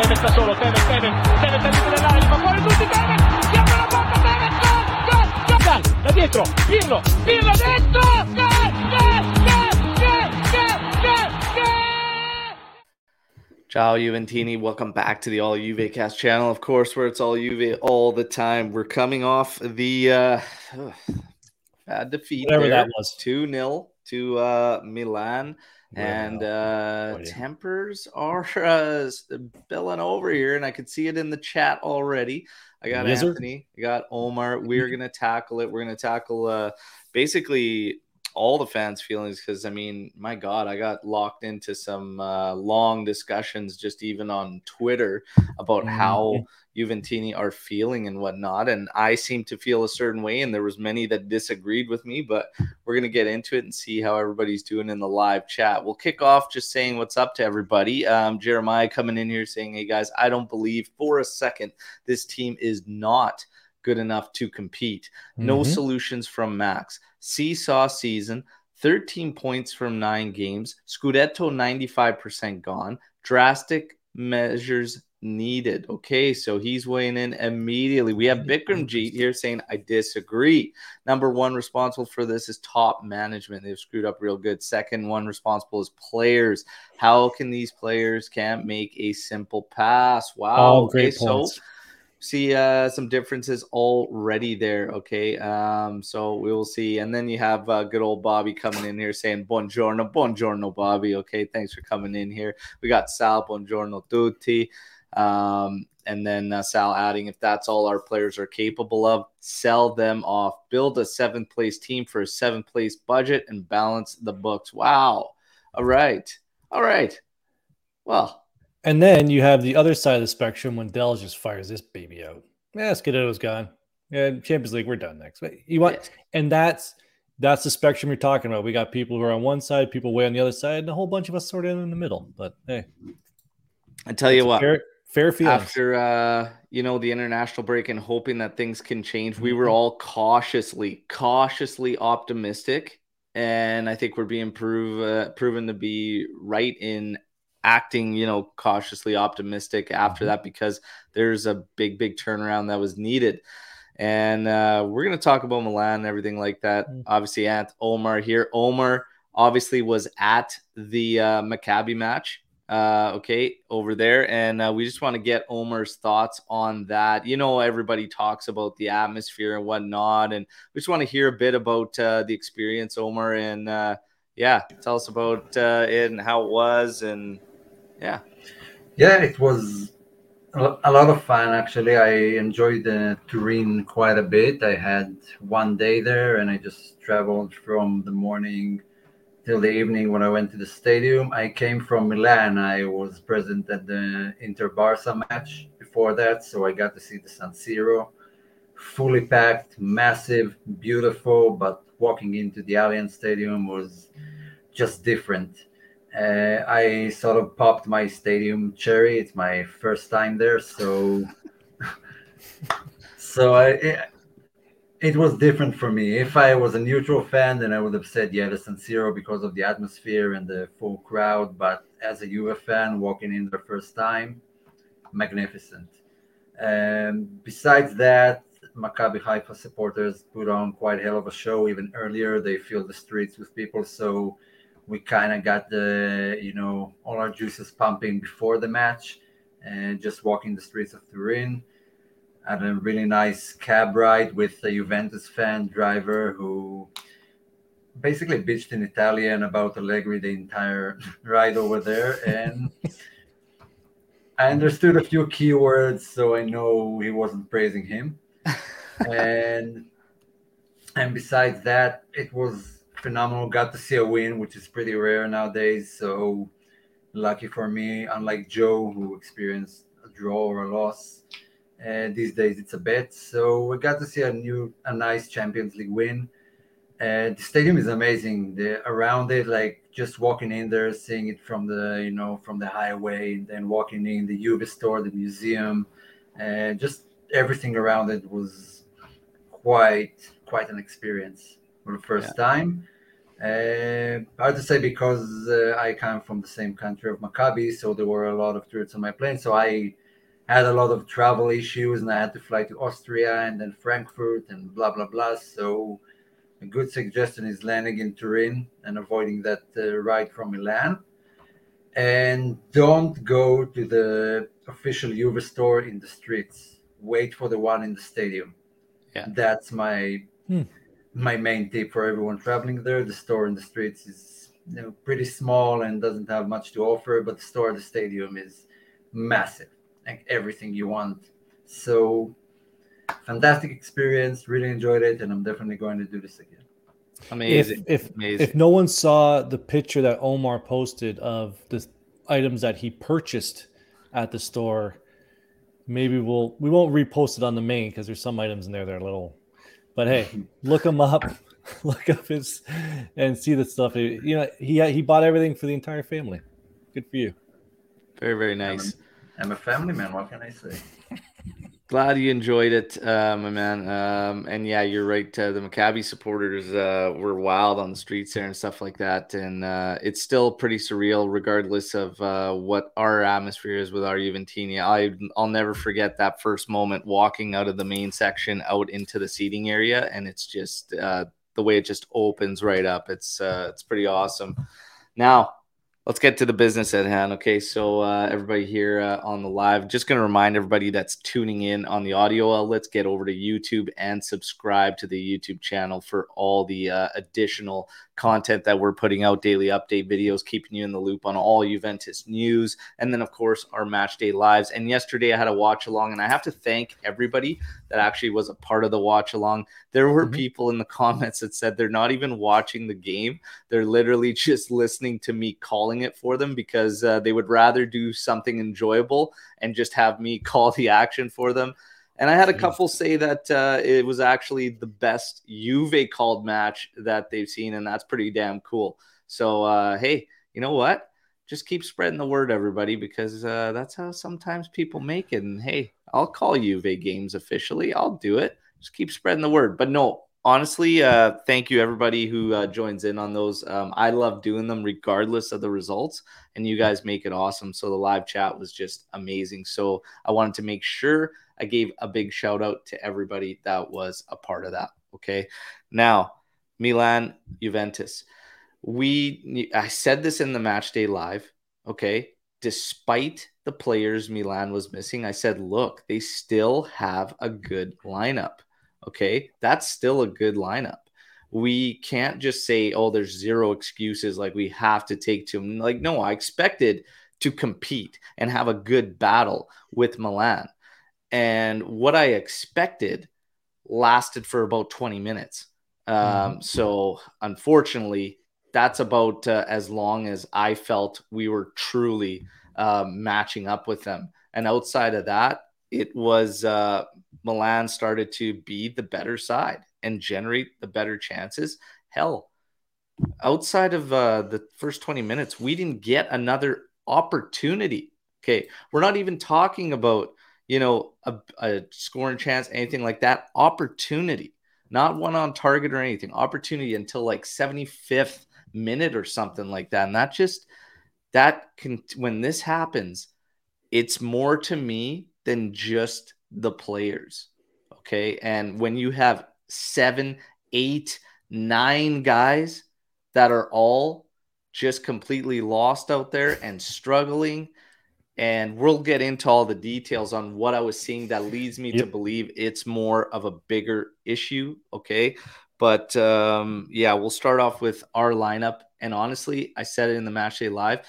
Tevez da solo, Tevez, Tevez, Tevez al limite dell'area, fa fuori tutti, Tevez, si apre la porta, Tevez, gol, gol, gol, gol, da dietro, Pirlo, Pirlo dentro, gol, gol, gol, gol, gol, gol, gol. Ciao Juventini, welcome back to the All Juve Cast channel. Of course, where it's all Juve all the time. We're coming off the uh, bad defeat, Whatever there, that was. two 0 to uh, Milan, and uh, Oh, yeah. tempers are uh, spilling over here, and I could see it in the chat already. I got sir. Anthony, I got Omar. We're gonna tackle it. We're gonna tackle uh, basically all the fans' feelings because I mean, my God, I got locked into some uh, long discussions just even on Twitter about how Juventini are feeling and whatnot, and I seem to feel a certain way, and there was many that disagreed with me, but we're gonna get into it and see how everybody's doing in the live chat. We'll kick off just saying what's up to everybody. Um, Jeremiah coming in here saying, "Hey guys, I don't believe for a second this team is not." Good enough to compete. No Mhm. solutions from Max. Seesaw season, 13 points from nine games. Scudetto 95% gone. Drastic measures needed. Okay, so he's weighing in immediately. We have Bikram Jeet here saying, I disagree. Number one responsible for this is top management. They've screwed up real good. Second one responsible is players. How can these players can't make a simple pass? Wow. All okay, great so see uh some differences already there okay um so we will see and then you have uh, good old bobby coming in here saying buongiorno buongiorno bobby okay thanks for coming in here we got sal buongiorno tutti um and then uh, sal adding if that's all our players are capable of sell them off build a seventh place team for a seventh place budget and balance the books wow all right all right well And then you have the other side of the spectrum when Dell just fires this baby out. Yeah, Scudetto's gone. Yeah, Champions League, we're done next. But You want, yes. and that's that's the spectrum you're talking about. We got people who are on one side, people way on the other side, and a whole bunch of us sort of in the middle. But hey, i tell you what fair, fair feelings. after uh you know the international break and hoping that things can change we were Mhm. all cautiously cautiously optimistic and i think we're being prove, uh, proven to be right in acting you know cautiously optimistic after Mhm. that because there's a big big turnaround that was needed and uh, we're going to talk about milan and everything like that Mm. obviously Ant omar here omar obviously was at the uh, maccabi match uh, okay, over there. And uh, we just want to get Omar's thoughts on that. You know, everybody talks about the atmosphere and whatnot. And we just want to hear a bit about uh, the experience, Omar. And uh, yeah, tell us about uh, it and how it was. And yeah, Yeah, it was a lot of fun actually. I enjoyed Turin quite a bit. I had one day there and I just traveled from the morning till the evening when I went to the stadium. I came from Milan. I was present at the Inter Barca match before that, so I got to see the San Siro fully packed, massive, beautiful, but walking into the Allianz Stadium was just different. Uh, I sort of popped my stadium cherry. It's my first time there, so so I it, was different for me. If I was a neutral fan, then I would have said yeah, the San Siro because of the atmosphere and the full crowd. But as a Juve fan, walking in the first time, magnificent. Um, besides that, Maccabi Haifa supporters put on quite a hell of a show. Even earlier, they filled the streets with people, so we kind of got the you know all our juices pumping before the match, and just walking the streets of Turin. Had a really nice cab ride with a Juventus fan driver who basically bitched in Italian about Allegri the entire ride over there, and I understood a few keywords, so I know he wasn't praising him. and and besides that, it was phenomenal. Got to see a win, which is pretty rare nowadays. So lucky for me, unlike Joe, who experienced a draw or a loss. Uh, these days, it's a bet. So we got to see a new, a nice Champions League win. Uh, the stadium is amazing. The around it, like just walking in there, seeing it from the you know from the highway, and then walking in the Juve store, the museum, and just everything around it was quite quite an experience for the first time. Uh, hard to say because uh, I come from the same country of Maccabi, so there were a lot of tourists on my plane. So I had a lot of travel issues, and I had to fly to Austria and then Frankfurt and blah blah blah. So a good suggestion is landing in Turin and avoiding that uh, ride from Milan. And don't go to the official Juve store in the streets. Wait for the one in the stadium. Yeah. That's my Hmm. my main tip for everyone traveling there. The store in the streets is you know pretty small and doesn't have much to offer, but the store at the stadium is massive. Like everything you want. So fantastic experience, really enjoyed it, and I'm definitely going to do this again. Amazing. If if, Amazing. if no one saw the picture that Omar posted of the items that he purchased at the store, maybe we'll we won't repost it on the main because there's some items in there that are little. But hey, look him up, look up his, and see the stuff. You know, he he bought everything for the entire family. Good for you. very, very nice. I'm a family man. What can I say? Glad you enjoyed it, uh, my man. Um, and yeah, you're right. Uh, the Maccabi supporters uh, were wild on the streets there and stuff like that. And uh, it's still pretty surreal, regardless of uh, what our atmosphere is with our Juventini. I, I'll never forget that first moment walking out of the main section out into the seating area, and it's just uh, the way it just opens right up. It's it's pretty awesome. Now, let's get to the business at hand. Okay, so uh, everybody here uh, on the live, just going to remind everybody that's tuning in on the audio outlets, get over to YouTube and subscribe to the YouTube channel for all the uh, additional content that we're putting out, daily update videos, keeping you in the loop on all Juventus news, and then of course our match day lives. And yesterday I had a watch along, and I have to thank everybody that actually was a part of the watch along. There were Mhm. people in the comments that said they're not even watching the game they're literally just listening to me calling it for them because uh, they would rather do something enjoyable and just have me call the action for them. And I had a couple say that uh, it was actually the best Juve called match that they've seen, and that's pretty damn cool. So, uh, hey, you know what? Just keep spreading the word, everybody, because uh, that's how sometimes people make it. And hey, I'll call Juve games officially. I'll do it. Just keep spreading the word. But no, honestly, uh, thank you everybody who uh, joins in on those. Um, I love doing them regardless of the results, and you guys make it awesome. So the live chat was just amazing. So I wanted to make sure I gave a big shout out to everybody that was a part of that. Okay, now Milan Juventus. We I said this in the match day live. Okay, despite the players Milan was missing, I said, look, they still have a good lineup. Okay, that's still a good lineup. We can't just say, oh, there's zero excuses, like we have to take to them. Like, no, I expected to compete and have a good battle with Milan. And what I expected lasted for about 20 minutes. Um, So, unfortunately, that's about uh, as long as I felt we were truly um, matching up with them. And outside of that, it was uh, Milan started to be the better side and generate the better chances. Hell, outside of uh, the first 20 minutes, we didn't get another opportunity. Okay. We're not even talking about, you know, a, a scoring chance, anything like that. Opportunity, not one on target or anything. Opportunity until like 75th minute or something like that. And that just, that can, when this happens, it's more to me than just the players. Okay. And when you have seven, eight, nine guys that are all just completely lost out there and struggling. And we'll get into all the details on what I was seeing that leads me to believe it's more of a bigger issue. Okay. But um, yeah, we'll start off with our lineup. And honestly, I said it in the match day live.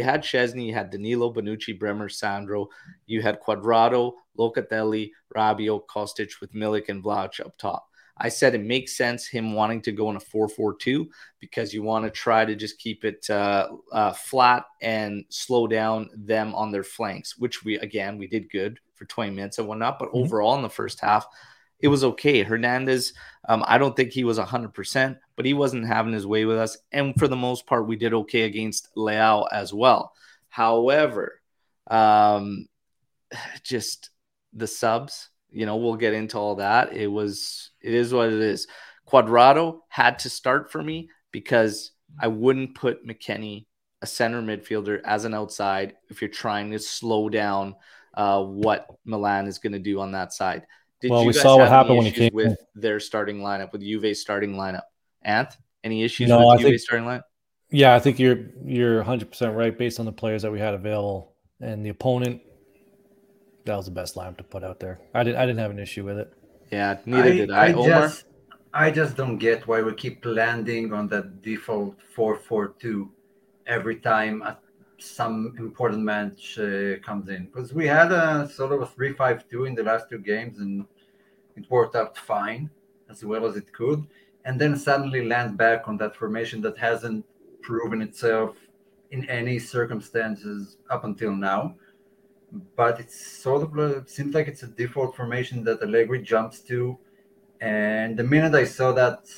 You had Szczęsny, you had Danilo, Bonucci, Bremer, Sandro, you had Cuadrado, Locatelli, Rabiot, Kostic with Milik and Vlach up top. I said it makes sense him wanting to go in a 4 4 2 because you want to try to just keep it uh, uh, flat and slow down them on their flanks, which we, again, we did good for 20 minutes and whatnot. But Mhm. overall in the first half, it was okay. Hernandez, um, I don't think he was 100%, but he wasn't having his way with us. And for the most part, we did okay against Leao as well. However, um, just the subs, you know, we'll get into all that. It was, it is what it is. Cuadrado had to start for me because I wouldn't put McKennie, a center midfielder, as an outside if you're trying to slow down uh, what Milan is going to do on that side. Did well, we saw what happened when he came with in. their starting lineup, with Juve's starting lineup. Anth, any issues no, with I Juve's starting lineup? Yeah, I think you're you're 100 percent right based on the players that we had available and the opponent. That was the best lineup to put out there. I didn't I didn't have an issue with it. Yeah, neither I, did I. I just I just don't get why we keep landing on that default 4-4-2 every time some important match uh, comes in. Because we had a sort of a 3-5-2 in the last two games and it worked out fine as well as it could. And then suddenly land back on that formation that hasn't proven itself in any circumstances up until now. But it's sort of a, seems like it's a default formation that Allegri jumps to. And the minute I saw that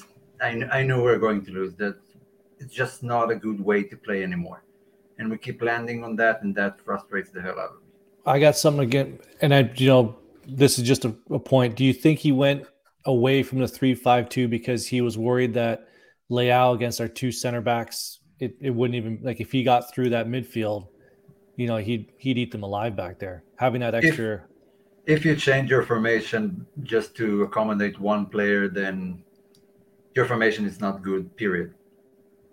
I, I knew we we're going to lose. That it's just not a good way to play anymore and we keep landing on that, and that frustrates the hell out of me. I got something again, and I, you know, this is just a, a point. Do you think he went away from the three-five-two because he was worried that Leao against our two center backs, it, it wouldn't even like if he got through that midfield, you know, he'd he'd eat them alive back there. Having that extra. If, if you change your formation just to accommodate one player, then your formation is not good. Period.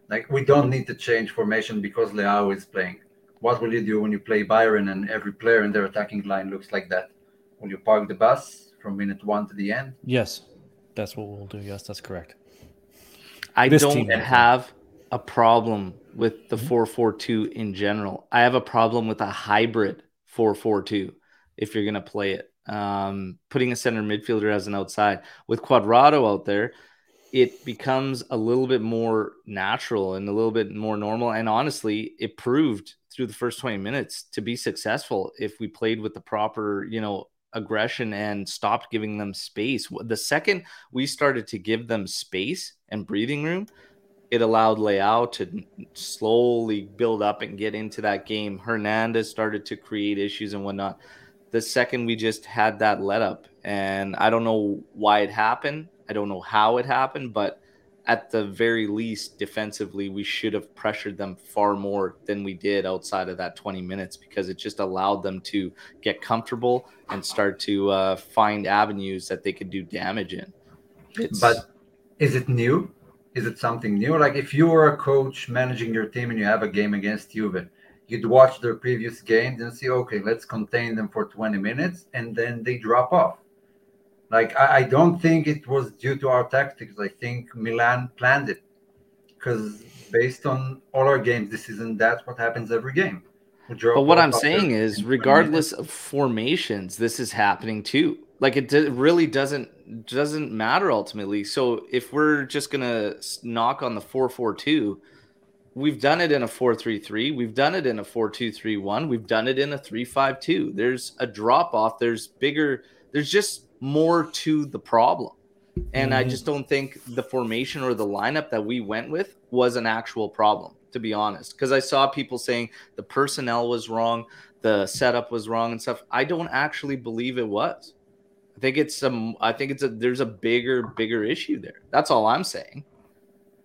Like we don't need to change formation because Leao is playing. What will you do when you play Bayern and every player in their attacking line looks like that? Will you park the bus from minute one to the end? Yes, that's what we'll do. Yes, that's correct. I this don't have a problem with the mm-hmm. 442 in general. I have a problem with a hybrid 442 if you're going to play it. Um, putting a center midfielder as an outside with Cuadrado out there, it becomes a little bit more natural and a little bit more normal. And honestly, it proved through the first 20 minutes to be successful if we played with the proper, you know, aggression and stopped giving them space. The second we started to give them space and breathing room, it allowed Leao to slowly build up and get into that game. Hernandez started to create issues and whatnot. The second we just had that let up, and I don't know why it happened. I don't know how it happened, but at the very least, defensively, we should have pressured them far more than we did outside of that 20 minutes because it just allowed them to get comfortable and start to uh, find avenues that they could do damage in. It's... But is it new? Is it something new? Like if you were a coach managing your team and you have a game against Juve, you'd watch their previous games and see, okay, let's contain them for 20 minutes, and then they drop off like I, I don't think it was due to our tactics. I think Milan planned it because based on all our games this season, that's what happens every game. But what I'm saying is, regardless of formations, this is happening too. Like it really doesn't doesn't matter ultimately. So if we're just gonna knock on the four four two, we've done it in a four three three. We've done it in a four two three one. We've done it in a three five two. There's a drop off. There's bigger. There's just more to the problem. And mm-hmm. I just don't think the formation or the lineup that we went with was an actual problem, to be honest. Because I saw people saying the personnel was wrong, the setup was wrong and stuff. I don't actually believe it was. I think it's some. I think it's a. There's a bigger, bigger issue there. That's all I'm saying.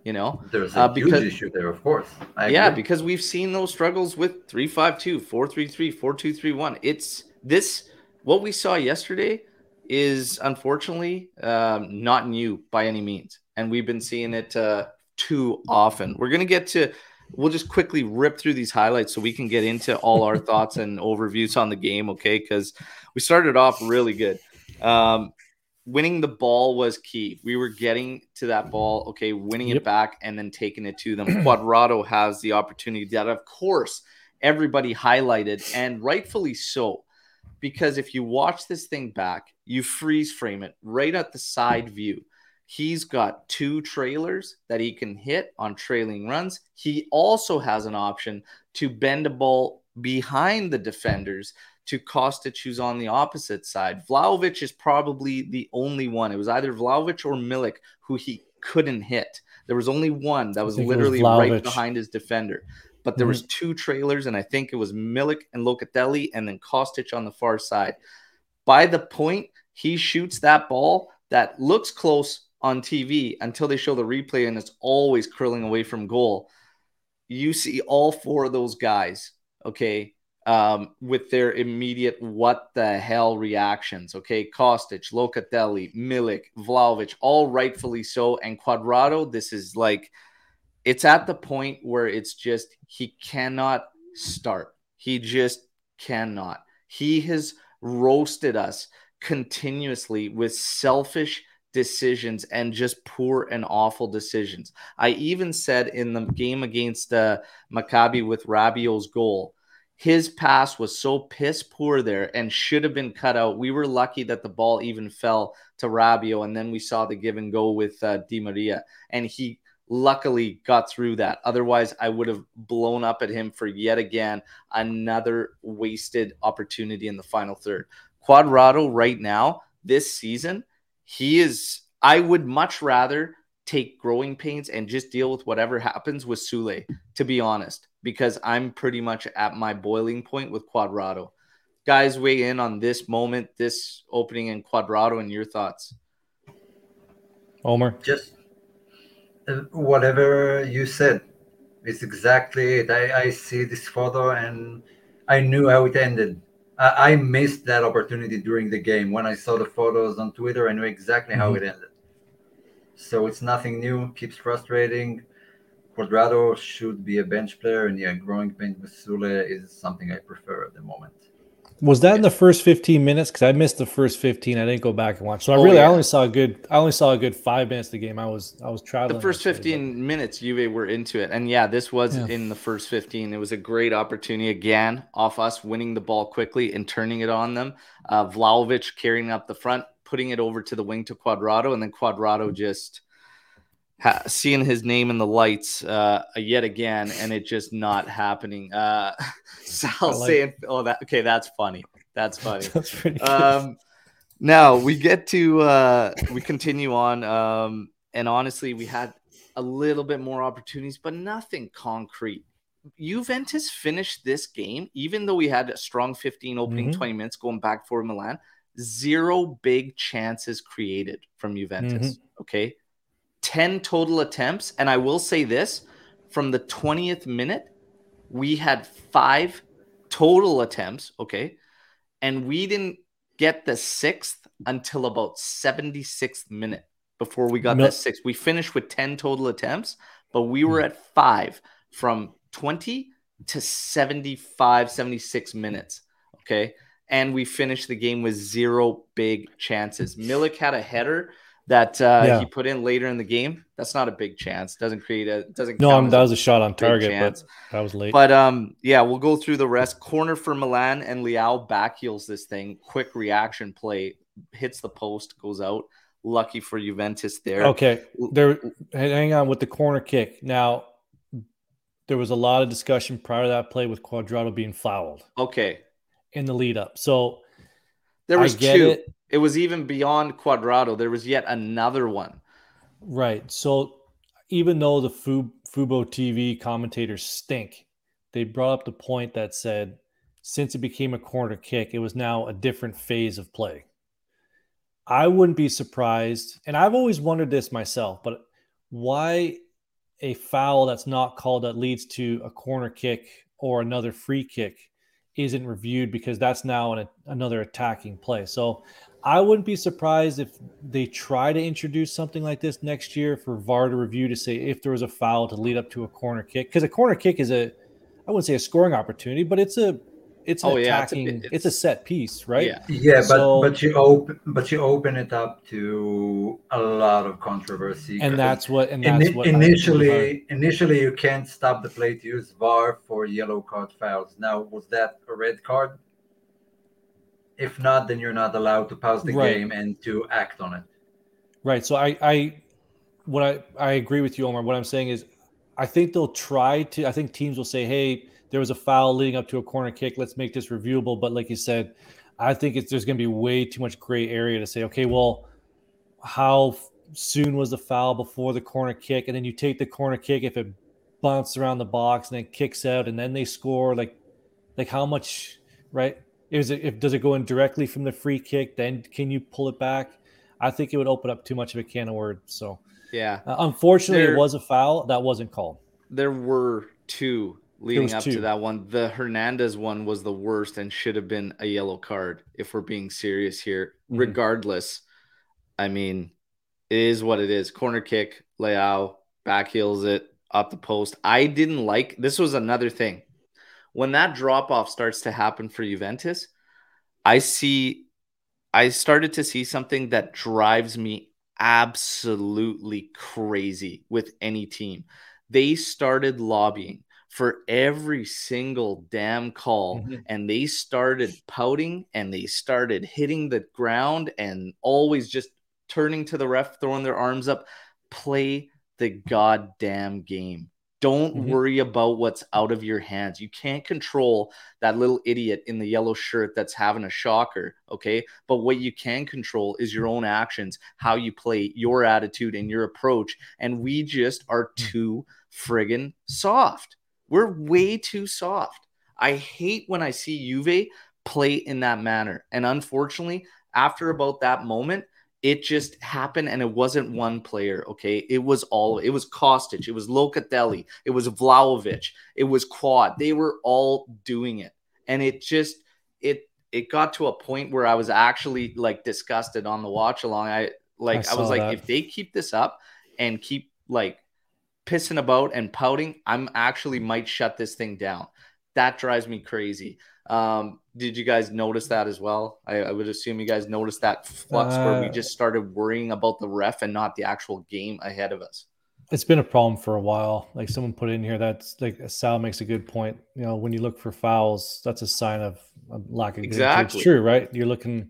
You know, there's a uh, because, huge issue there, of course. yeah, because we've seen those struggles with 352, 433, 4231. It's this what we saw yesterday is unfortunately um, not new by any means, and we've been seeing it uh, too often. We're gonna get to. We'll just quickly rip through these highlights so we can get into all our thoughts and overviews on the game, okay? Because we started off really good. Um, winning the ball was key. We were getting to that ball, okay, winning yep. it back and then taking it to them. Cuadrado has the opportunity that, of course, everybody highlighted, and rightfully so because if you watch this thing back, you freeze frame it right at the side view. He's got two trailers that he can hit on trailing runs. He also has an option to bend a ball behind the defenders to Kostic, who's on the opposite side. Vlahovic is probably the only one. It was either Vlahovic or Milik who he couldn't hit. There was only one that was literally was right behind his defender but there mm-hmm. was two trailers, and I think it was Milik and Locatelli, and then Kostic on the far side. By the point he shoots that ball that looks close on TV until they show the replay and it's always curling away from goal. You see all four of those guys, okay, um, with their immediate what the hell reactions, okay? Kostic, Locatelli, Milik, Vlahovic, all rightfully so. And Cuadrado, this is like, it's at the point where it's just, he cannot start. He just cannot. He has roasted us continuously with selfish decisions and just poor and awful decisions. I even said in the game against uh, Maccabi with Rabiot's goal, his pass was so piss poor there and should have been cut out. We were lucky that the ball even fell to Rabiot, and then we saw the give and go with uh, Di Maria, and he luckily got through that. Otherwise, I would have blown up at him for yet again another wasted opportunity in the final third. Cuadrado right now this season he is I would much rather take growing pains and just deal with whatever happens with Soulé, to be honest, because I'm pretty much at my boiling point with Cuadrado. Guys, weigh in on this moment, this opening in Cuadrado, and your thoughts. Omar, just whatever you said is exactly it. I, I see this photo and I knew how it ended. I, I missed that opportunity during the game. When I saw the photos on Twitter, I knew exactly how Mm-hmm. it ended. So it's nothing new. Keeps frustrating. Cuadrado should be a bench player, and yeah, growing pain with Soulé is something I prefer at the moment. Was that in the first 15 minutes? Because I missed the first 15. I didn't go back and watch. So I Oh, really, I only saw a good, I only saw a good five minutes of the game. I was, I was traveling. The first actually, but- 15 minutes, Juve were into it. And yeah, this was Yeah. in the first 15. It was a great opportunity again off us winning the ball quickly and turning it on them. Uh, Vlahovic carrying up the front, putting it over to the wing to Cuadrado, and then Cuadrado just ha- seeing his name in the lights uh, yet again, and it just not happening. Uh, Sal like- saying, "Oh, that okay, that's funny. That's funny." That's pretty good. um now we get to uh we continue on um and honestly we had a little bit more opportunities but nothing concrete Juventus finished this game even though we had a strong 15 opening Mhm. 20 minutes going back for Milan zero big chances created from Juventus okay 10 total attempts and I will say this from the 20th minute we had 5 total attempts okay and we didn't get the sixth until about 76th minute before we got Mil- the sixth. We finished with 10 total attempts, but we were hmm. at five from 20 to 75, 76 minutes. Okay. And we finished the game with zero big chances. Milik had a header that uh, Yeah. he put in later in the game. That's not a big chance. Doesn't create a doesn't no, I'm, that was a shot on target, but that was late. but um, yeah, we'll go through the rest. Corner for Milan and Leao backheels this thing. Quick reaction play hits the post, goes out. Lucky for Juventus there. Okay, there. Hang on with the corner kick. Now, there was a lot of discussion prior to that play with Cuadrado being fouled Okay. in the lead up. So There I was get two. it. It. was even beyond Cuadrado. There was yet another one. Right. So even though the Fubo TV commentators stink, they brought up the point that said since it became a corner kick, it was now a different phase of play. I wouldn't be surprised, and I've always wondered this myself, but why a foul that's not called that leads to a corner kick or another free kick isn't reviewed because that's now an, another attacking play. So I wouldn't be surprised if they try to introduce something like this next year for VAR to review to say if there was a foul to lead up to a corner kick because a corner kick is a I wouldn't say a scoring opportunity, but it's a it's an Oh, yeah, it's a attacking it's, a set piece, right? Yeah. Yeah, but So- but you open but you open it up to a lot of controversy. And that's what and ini- that's what I think is hard. initially initially you can't stop the play to use VAR for yellow card fouls. Now was that a red card? If not, then you're not allowed to pause the Right. game and to act on it. Right. So I, I, what I, I agree with you, Omar. What I'm saying is, I think they'll try to. I think teams will say, "Hey, there was a foul leading up to a corner kick. Let's make this reviewable." But like you said, I think it's there's going to be way too much gray area to say, "Okay, well, how soon was the foul before the corner kick?" And then you take the corner kick if it bounces around the box and then kicks out, and then they score. Like, like how much? Right? Is it if does it go in directly from the free kick? Then can you pull it back? I think it would open up too much of a can of worms. So yeah, uh, unfortunately, There- it was a foul that wasn't called. there were two leading up two. to that one. The Hernandez one was the worst and should have been a yellow card if we're being serious here. Mhm. Regardless, I mean, it is what it is. Corner kick, Leao back heels it up the post. I didn't like this was another thing. When that drop off starts to happen for Juventus, I see I started to see something that drives me absolutely crazy with any team. They started lobbying for every single damn call Mhm. and they started pouting and they started hitting the ground and always just turning to the ref, throwing their arms up. Play the goddamn game. Don't Mhm. worry about what's out of your hands. You can't control that little idiot in the yellow shirt that's having a shocker, okay? But what you can control is your own actions, how you play, your attitude, and your approach. And we just are too friggin' soft. We're way too soft. I hate when I see Juve play in that manner. And unfortunately, after about that moment, it just happened and it wasn't one player, okay? It was all it was Kostic, it was Locatelli, it was Vlahovic, it was Quad. They were all doing it. And it just it it got to a point where I was actually like disgusted on the watch along. I like I I, was like that. if they keep this up and keep like pissing about and pouting, I'm actually might shut this thing down. That drives me crazy. Um, did you guys notice that as well? I, I would assume you guys noticed that flux where we Uh, just started worrying about the ref and not the actual game ahead of us. It's been a problem for a while. Like someone put in here, that's like Sal makes a good point. You know, when you look for fouls, that's a sign of a lack of Exactly. It's true, right? You're looking,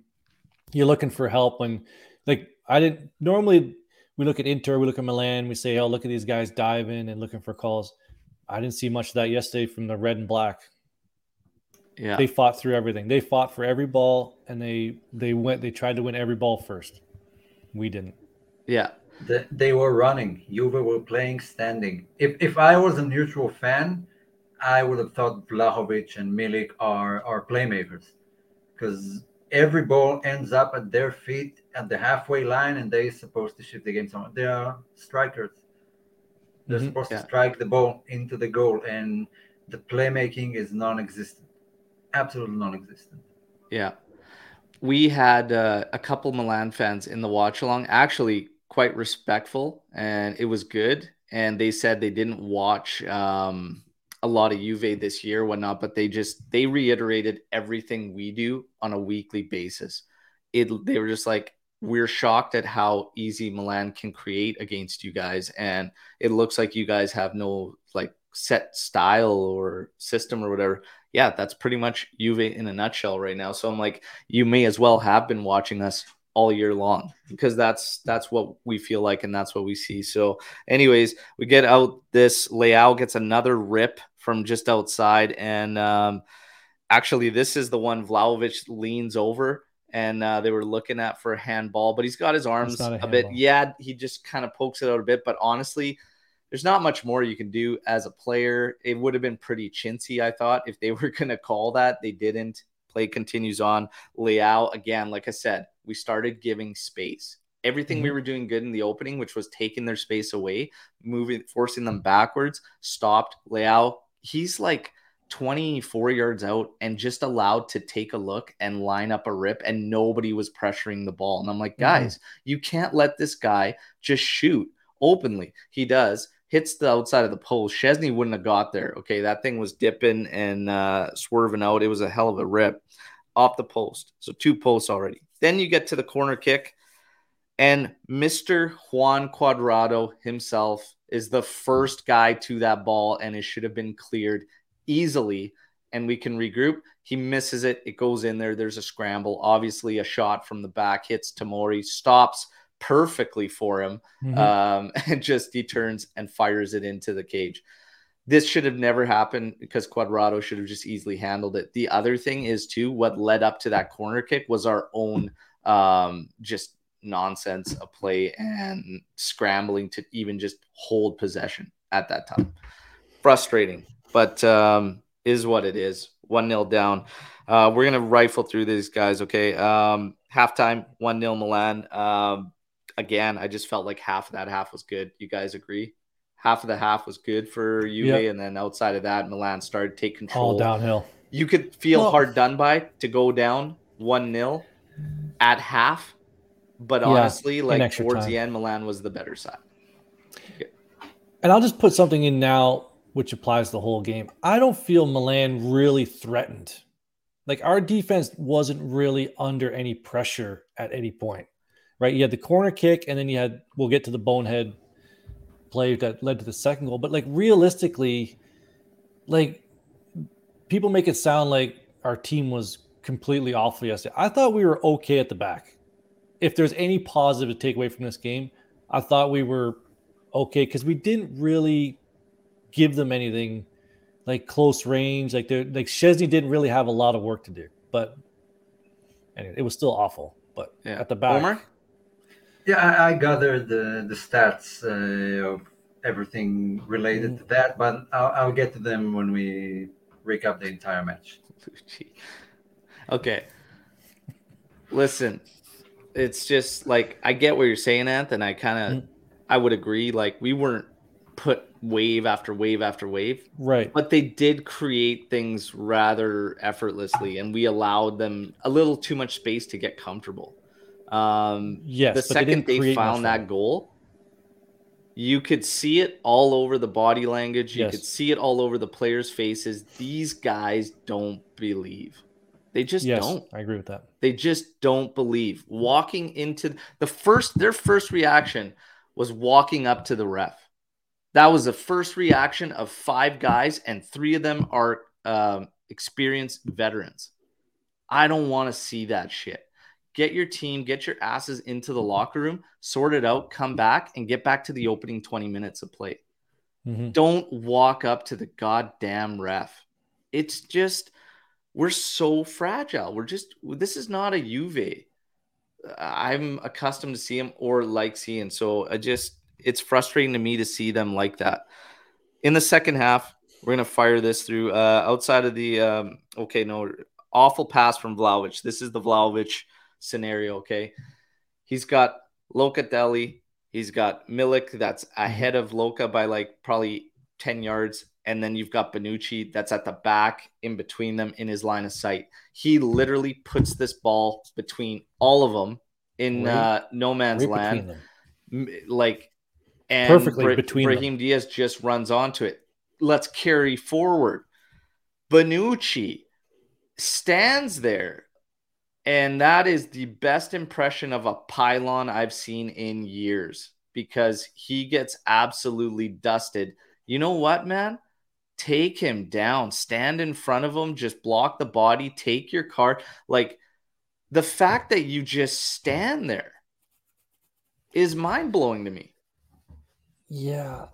you're looking for help when, like, I didn't normally. We look at Inter, we look at Milan, we say, "Oh, look at these guys diving and looking for calls." I didn't see much of that yesterday from the red and black. Yeah. They fought through everything. They fought for every ball, and they they went. They tried to win every ball first. We didn't. yeah. The, they were running. Juve were playing standing. If if I was a neutral fan, I would have thought Vlahovic and Milik are are playmakers, because every ball ends up at their feet at the halfway line, and they're supposed to shift the game somewhere. They are strikers. They're Mhm. supposed Yeah. to strike the ball into the goal, and the playmaking is non-existent, absolutely non-existent. Yeah. We had uh, a couple Milan fans in the watch along, actually quite respectful, and it was good. And they said they didn't watch um, a lot of Juve this year, whatnot, but they just they reiterated everything we do on a weekly basis. It they were just like, we're shocked at how easy Milan can create against you guys, and it looks like you guys have no like set style or system or whatever yeah, that's pretty much Juve in a nutshell right now. So I'm like, you may as well have been watching us all year long because that's that's what we feel like and that's what we see. So, anyways, we get out this Leao gets another rip from just outside, and um, actually, this is the one Vlahovic leans over. And uh, they were looking at for a handball, but he's got his arms a a, bit. Yeah, he just kind of pokes it out a bit. But honestly, there's not much more you can do as a player. It would have been pretty chintzy, I thought, if they were going to call that. They didn't. Play continues on. Leao, again, like I said, we started giving space. Everything we Mhm. were doing good in the opening, which was taking their space away, moving, forcing them backwards, stopped. Leao, he's like 24 yards out and just allowed to take a look and line up a rip, and nobody was pressuring the ball. And I'm like, Mhm. guys, you can't let this guy just shoot openly. He does. Hits the outside of the post. Szczęsny wouldn't have got there. Okay, that thing was dipping and uh, swerving out. It was a hell of a rip off the post. So two posts already. Then you get to the corner kick, and Mr. Juan Cuadrado himself is the first guy to that ball, and it should have been cleared easily. And we can regroup. He misses it. It goes in there. There's a scramble. Obviously, a shot from the back hits Tomori, stops perfectly for him Mhm. um, and just he turns and fires it into the cage. This should have never happened because Cuadrado should have just easily handled it. The other thing is too what led up to that corner kick was our own um, just nonsense of play and scrambling to even just hold possession at that time. Frustrating, but um, is what it is. one 0 down. Uh, we're gonna rifle through these guys. Okay. Um, halftime, one 0 Milan. Um, again, I just felt like half of that half was good. You guys agree? Half of the half was good for Juve, Yep. and then outside of that, Milan started to take control. All downhill. You could feel Well- hard done by to go down one 0 at half, but Yeah, honestly, in like extra towards time. the end, Milan was the better side. And I'll just put something in now, which applies the whole game. I don't feel Milan really threatened. Like our defense wasn't really under any pressure at any point, right? You had the corner kick, and then you had, we'll get to the bonehead play that led to the second goal. But like realistically, like people make it sound like our team was completely awful yesterday. I thought we were okay at the back. If there's any positive to take away from this game, I thought we were okay because we didn't really give them anything like close range. Like they like Szczęsny didn't really have a lot of work to do, but anyway, it was still awful. But Yeah. at the back, Omar? Yeah, I, I gathered the the stats uh, of everything related to that, but I'll, I'll get to them when we recap the entire match. Okay. Listen, it's just like I get what you're saying, Anth, and I kind of Mm. I would agree. Like we weren't put wave after wave after wave, right? but they did create things rather effortlessly, and we allowed them a little too much space to get comfortable. Um, Yes, the they second didn't they, found that goal, you could see it all over the body language. You Yes. could see it all over the players' faces. These guys don't believe. They just yes, don't. I agree with that. They just don't believe. Walking into the first, their first reaction was walking up to the ref. That was the first reaction of five guys, and three of them are um, experienced veterans. I don't want to see that shit. Get your team, get your asses into the locker room, sort it out, come back, and get back to the opening 20 minutes of play. Mhm. Don't walk up to the goddamn ref. It's just we're so fragile. We're just this is not a Juve. I'm accustomed to see him or like seeing. So I just it's frustrating to me to see them like that. In the second half, we're gonna fire this through. Uh, outside of the um, okay, no awful pass from Vlahovic. This is the Vlahovic scenario. Okay, he's got Locatelli. He's got Milik that's ahead of Loca by like probably 10 yards. And then you've got Bonucci that's at the back in between them in his line of sight. He literally puts this ball between all of them in Right- uh, no man's Right land. Like, and Perfectly Bra- between them. Brahim Diaz just runs onto it. Let's carry forward. Bonucci stands there and that is the best impression of a pylon I've seen in years because he gets absolutely dusted. You know what, man? Take him down, stand in front of him, just block the body, take your card. Like the fact that you just stand there is mind blowing to me. Yeah,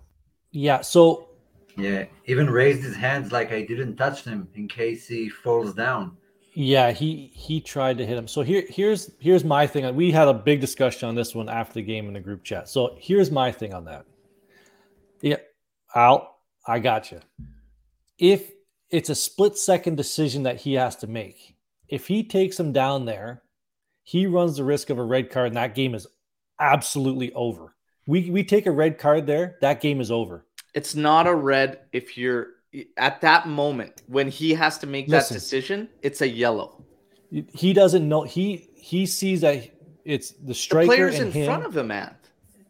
yeah. So Yeah, even raised his hands like I didn't touch him in case he falls down. Yeah, he he tried to hit him. So here here's here's my thing. We had a big discussion on this one after the game in the group chat. So here's my thing on that. Yeah, Al, I got you. If it's a split second decision that he has to make, if he takes him down there, he runs the risk of a red card, and that game is absolutely over. We we take a red card there, that game is over. It's not a red if you're at that moment when he has to make Listen. that decision, it's a yellow. He doesn't know. He he sees that it's the The striker player's and in him. front of him, man.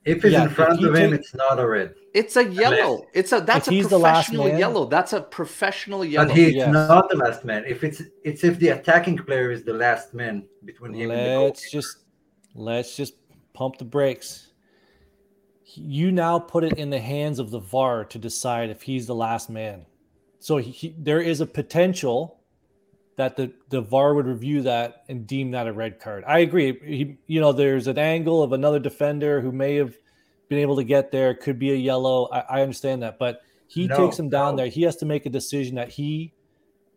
If he's Yeah, in front of him, take- it's not a red. It's a yellow. It's a that's a he's the professional yellow. That's a professional yellow. But he's yes. not the last man. If it's it's if the attacking player is the last man between him and the goal. let's just let's just pump the brakes. You now put it in the hands of the VAR to decide if he's the last man. So he, he- there is a potential that the, the VAR would review that and deem that a red card. I agree. He, you know, there's an angle of another defender who may have been able to get there. Could be a yellow. I, I understand that, but he No, takes him down no. there. He has to make a decision that he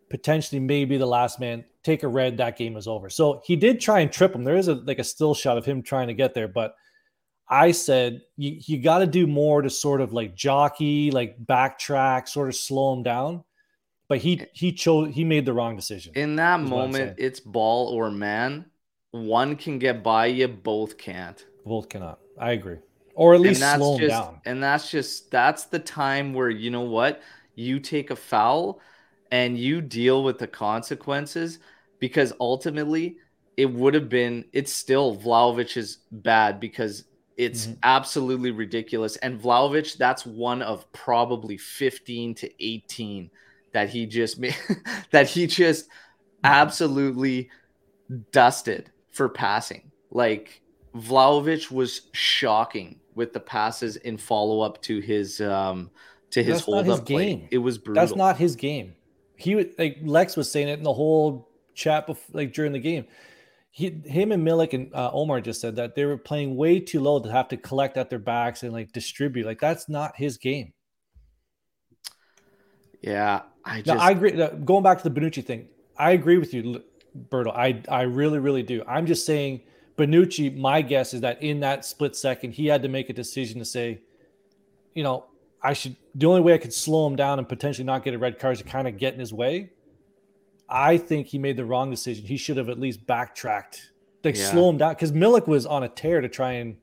potentially may be the last man. Take a red. That game is over. So he did try and trip him. There is a like a still shot of him trying to get there, but I said you, you got to do more to sort of like jockey, like backtrack, sort of slow him down. but he he chose he made the wrong decision. In that moment, it's ball or man. One can get by you, both can't. Both cannot. I agree. Or at least slow just, down. And that's just that's the time where you know what you take a foul and you deal with the consequences because ultimately it would have been it's still Vlahovic's bad because it's Mhm. absolutely ridiculous and Vlahovic that's one of probably 15 to 18 that he just made that he just absolutely dusted for passing like Vlahovic was shocking with the passes in follow up to his um to his That's not hold his up play. game. It was brutal. That's not his game. He would like Lex was saying it in the whole chat before, like during the game. He, him and Milik and uh, Omar just said that they were playing way too low to have to collect at their backs and like distribute. Like that's not his game. yeah, I just I agree. Going back to the Bonucci thing, I agree with you, Berto. I I really really do. I'm just saying, Bonucci. My guess is that in that split second, he had to make a decision to say, you know, I should. The only way I could slow him down and potentially not get a red card is to kind of get in his way. I think he made the wrong decision. He should have at least backtracked, like Yeah. slow him down, because Milik was on a tear to try and,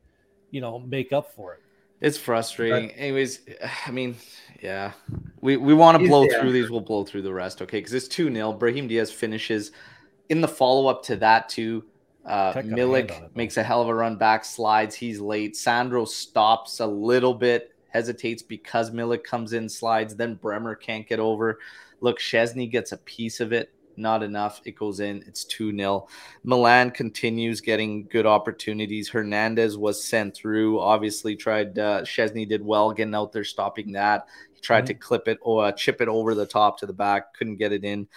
you know, make up for it. it's frustrating. Anyways, I mean, yeah, we we want to blow the through these. We'll blow through the rest, okay? Because it's two 0 Brahim Diaz finishes in the follow up to that too. Uh, Tech got a Milik it, makes a hell of a run back, slides. He's late. Sandro stops a little bit, hesitates because Milik comes in, slides. Then Bremer can't get over. Look, Szczęsny gets a piece of it, not enough. It goes in. It's 2 0. Milan continues getting good opportunities. Hernandez was sent through. Obviously, tried. Uh, Szczęsny did well getting out there, stopping that. He tried to clip it or uh, chip it over the top to the back. Couldn't get it in.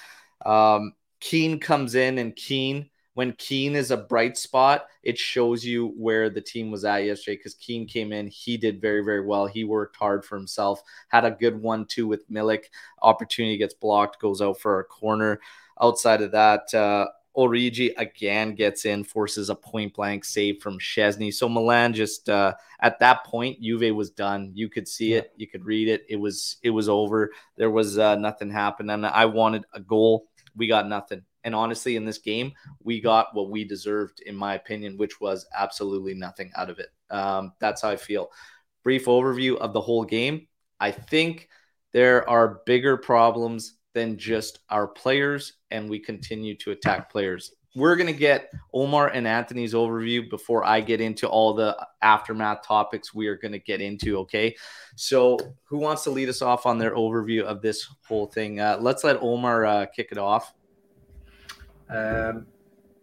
Um, Kean comes in, and Kean, when Kean is a bright spot, it shows you where the team was at yesterday. Because Kean came in, he did very, very well. He worked hard for himself. Had a good one too with Milik. Opportunity gets blocked, goes out for a corner. Outside of that, uh, Origi again gets in, forces a point blank save from Szczęsny. So Milan just uh, at that point, Juve was done. You could see Yeah. it, you could read it. It was it was over. There was uh, nothing happened, and I wanted a goal. We got nothing. And honestly, in this game, we got what we deserved, in my opinion, which was absolutely nothing out of it. Um, that's how I feel. Brief overview of the whole game. I think there are bigger problems than just our players, and we continue to attack players. We're going to get Omar and Anthony's overview before I get into all the aftermath topics we are going to get into. Okay. So, who wants to lead us off on their overview of this whole thing? Uh, let's let Omar uh, kick it off. Um,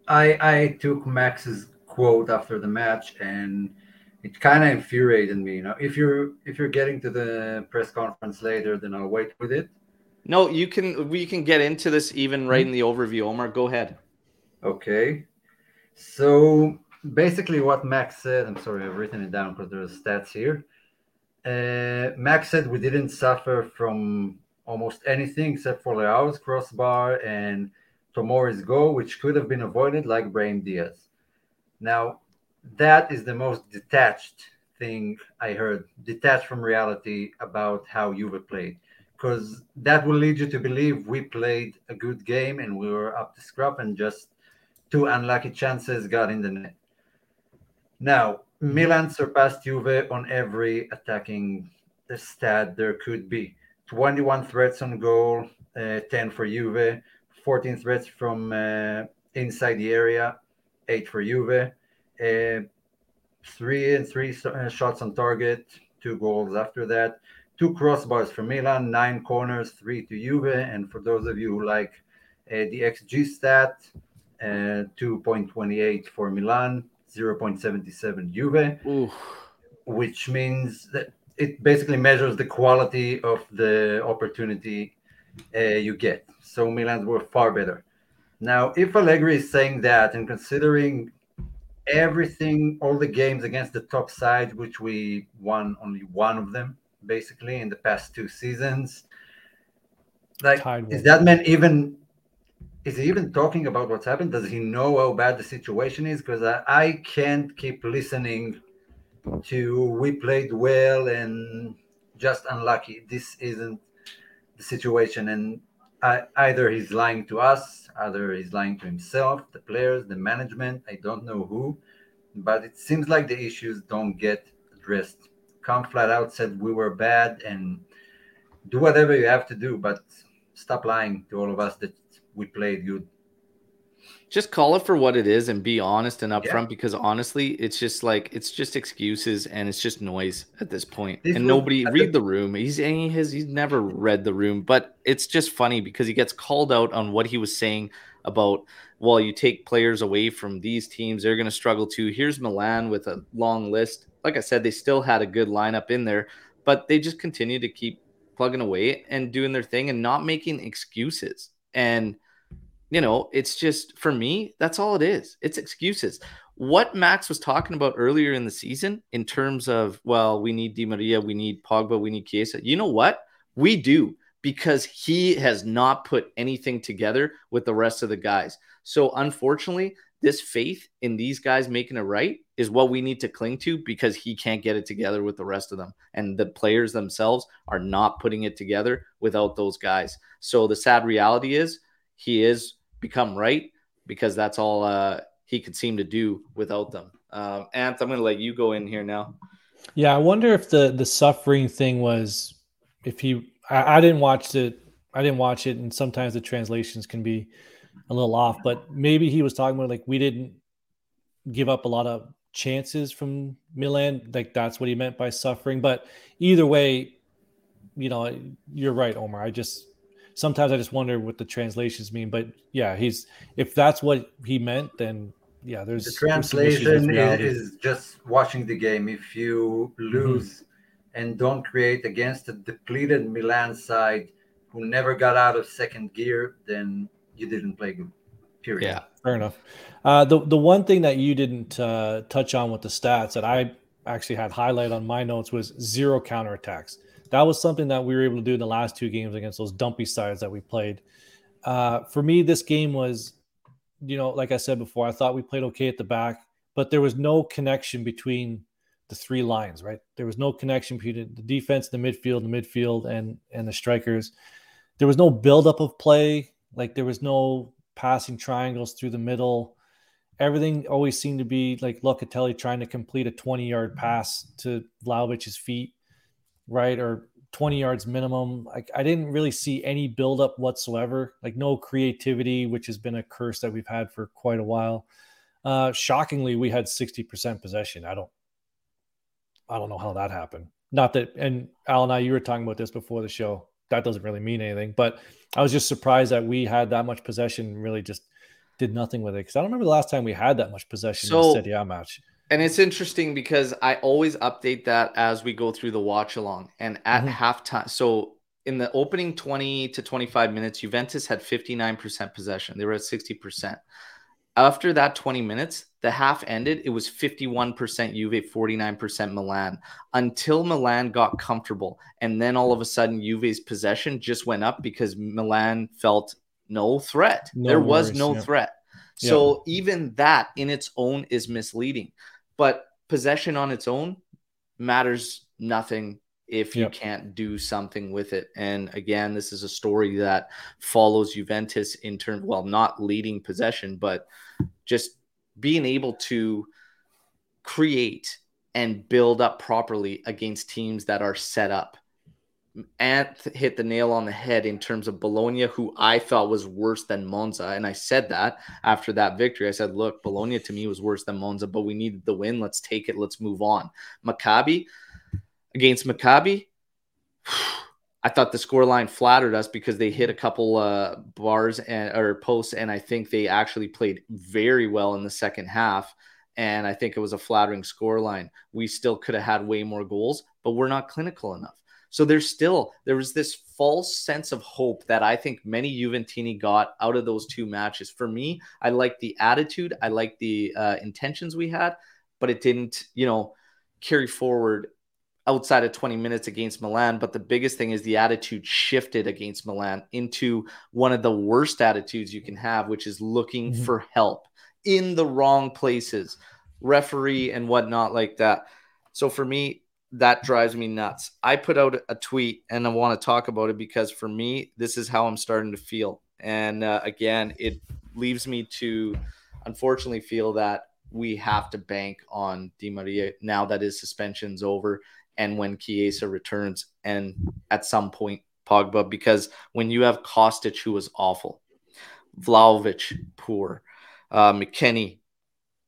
I I took Max's quote after the match, and it kind of infuriated me. You know, if you're if you're getting to the press conference later, then I'll wait with it. No, you can. We can get into this even right in the overview. Omar, go ahead. Okay. So basically, what Max said, I'm sorry, I've written it down because there's stats here. Uh, Max said we didn't suffer from almost anything except for the Leao's crossbar and Tomori's goal, which could have been avoided, like Brahim Diaz. Now, that is the most detached thing I heard, detached from reality about how Juve played. Because that will lead you to believe we played a good game and we were up to scrap and just two unlucky chances got in the net. Now, Milan surpassed Juve on every attacking stat there could be. 21 threats on goal, uh, 10 for Juve, 14 threats from uh, inside the area, 8 for Juve, uh, 3 and 3 uh, shots on target, 2 goals after that, 2 crossbars for Milan, 9 corners, 3 to Juve, and for those of you who like uh, the XG stat, uh, 2.28 for Milan, 0.77 Juve, Ooh, which means that it basically measures the quality of the opportunity uh, you get. So Milan were far better. Now, if Allegri is saying that and considering everything, all the games against the top side, which we won only one of them basically in the past two seasons, like is that man even is he even talking about what's happened? Does he know how bad the situation is? Because I, I can't keep listening to we played well and just unlucky. This isn't the situation. And either he's lying to us, either he's lying to himself, the players, the management. I don't know who, but it seems like the issues don't get addressed. Come flat out said we were bad and do whatever you have to do, but stop lying to all of us that we played good just call it for what it is and be honest and upfront yeah. because honestly it's just like it's just excuses and it's just noise at this point. And nobody read the room. He's he has he's never read the room but it's just funny because he gets called out on what he was saying about well you take players away from these teams they're going to struggle too here's milan with a long list. Like i said they still had a good lineup in there but they just continue to keep plugging away and doing their thing and not making excuses. And you know, it's just for me, that's all it is. It's excuses. What Max was talking about earlier in the season in terms of, well, we need Di Maria, we need Pogba, we need Chiesa. You know what? We do because he has not put anything together with the rest of the guys. So unfortunately, this faith in these guys making it right is what we need to cling to because he can't get it together with the rest of them. And the players themselves are not putting it together without those guys. So the sad reality is he is become right because that's all uh, he could seem to do without them. Um, I'm going to let you go in here now. Yeah, I wonder if the the suffering thing was if he. I, I didn't watch it. I didn't watch it, and sometimes the translations can be a little off. But maybe he was talking about like we didn't give up a lot of chances from Milan. Like that's what he meant by suffering. But either way, you know, you're right, Omar. I just sometimes I just wonder what the translations mean. But yeah, he's if that's what he meant, then yeah, there's the translation there's is, just watching the game. If you lose mm-hmm. and don't create against a depleted Milan side who never got out of second gear, then you didn't play good. Period. Yeah, fair enough. Uh, the the one thing that you didn't uh, touch on with the stats that I actually had highlight on my notes was zero counterattacks that was something that we were able to do in the last two games against those dumpy sides that we played. Uh, for me, this game was, you know, like I said before, I thought we played okay at the back, but there was no connection between the three lines, right? There was no connection between the defense, the midfield, the midfield, and and the strikers. There was no buildup of play. Like there was no passing triangles through the middle. Everything always seemed to be like Locatelli trying to complete a 20 yard pass to Vlahovic's feet right? Or 20 yards minimum. Like I didn't really see any buildup whatsoever, like no creativity, which has been a curse that we've had for quite a while. Uh, shockingly, we had 60% possession. I don't, I don't know how that happened. Not that, and Al and I, you were talking about this before the show. That doesn't really mean anything, but I was just surprised that we had that much possession. Really, just did nothing with it because I don't remember the last time we had that much possession so, in a A match. And it's interesting because I always update that as we go through the watch along. And at mm-hmm. halftime, so in the opening 20 to 25 minutes, Juventus had 59% possession. They were at 60%. After that 20 minutes, the half ended. It was 51% Juve, 49% Milan until Milan got comfortable. And then all of a sudden, Juve's possession just went up because Milan felt no threat. No there worries, was no yeah. threat. So yeah. even that in its own is misleading. But possession on its own matters nothing if you yep. can't do something with it. And again, this is a story that follows Juventus in terms, well, not leading possession, but just being able to create and build up properly against teams that are set up. Ant hit the nail on the head in terms of Bologna, who I thought was worse than Monza. And I said that after that victory. I said, look, Bologna to me was worse than Monza, but we needed the win. Let's take it. Let's move on. Maccabi against Maccabi. I thought the scoreline flattered us because they hit a couple uh, bars and or posts, and I think they actually played very well in the second half. And I think it was a flattering scoreline. We still could have had way more goals, but we're not clinical enough. So there's still there was this false sense of hope that I think many Juventini got out of those two matches. For me, I like the attitude, I like the uh, intentions we had, but it didn't, you know, carry forward outside of 20 minutes against Milan. But the biggest thing is the attitude shifted against Milan into one of the worst attitudes you can have, which is looking mm-hmm. for help in the wrong places, referee and whatnot like that. So for me, that drives me nuts. I put out a tweet and I want to talk about it because for me, this is how I'm starting to feel. And uh, again, it leaves me to unfortunately feel that we have to bank on Di Maria now that his suspension's over and when Chiesa returns and at some point Pogba because when you have Kostic who was awful, Vlahovic poor, uh, McKennie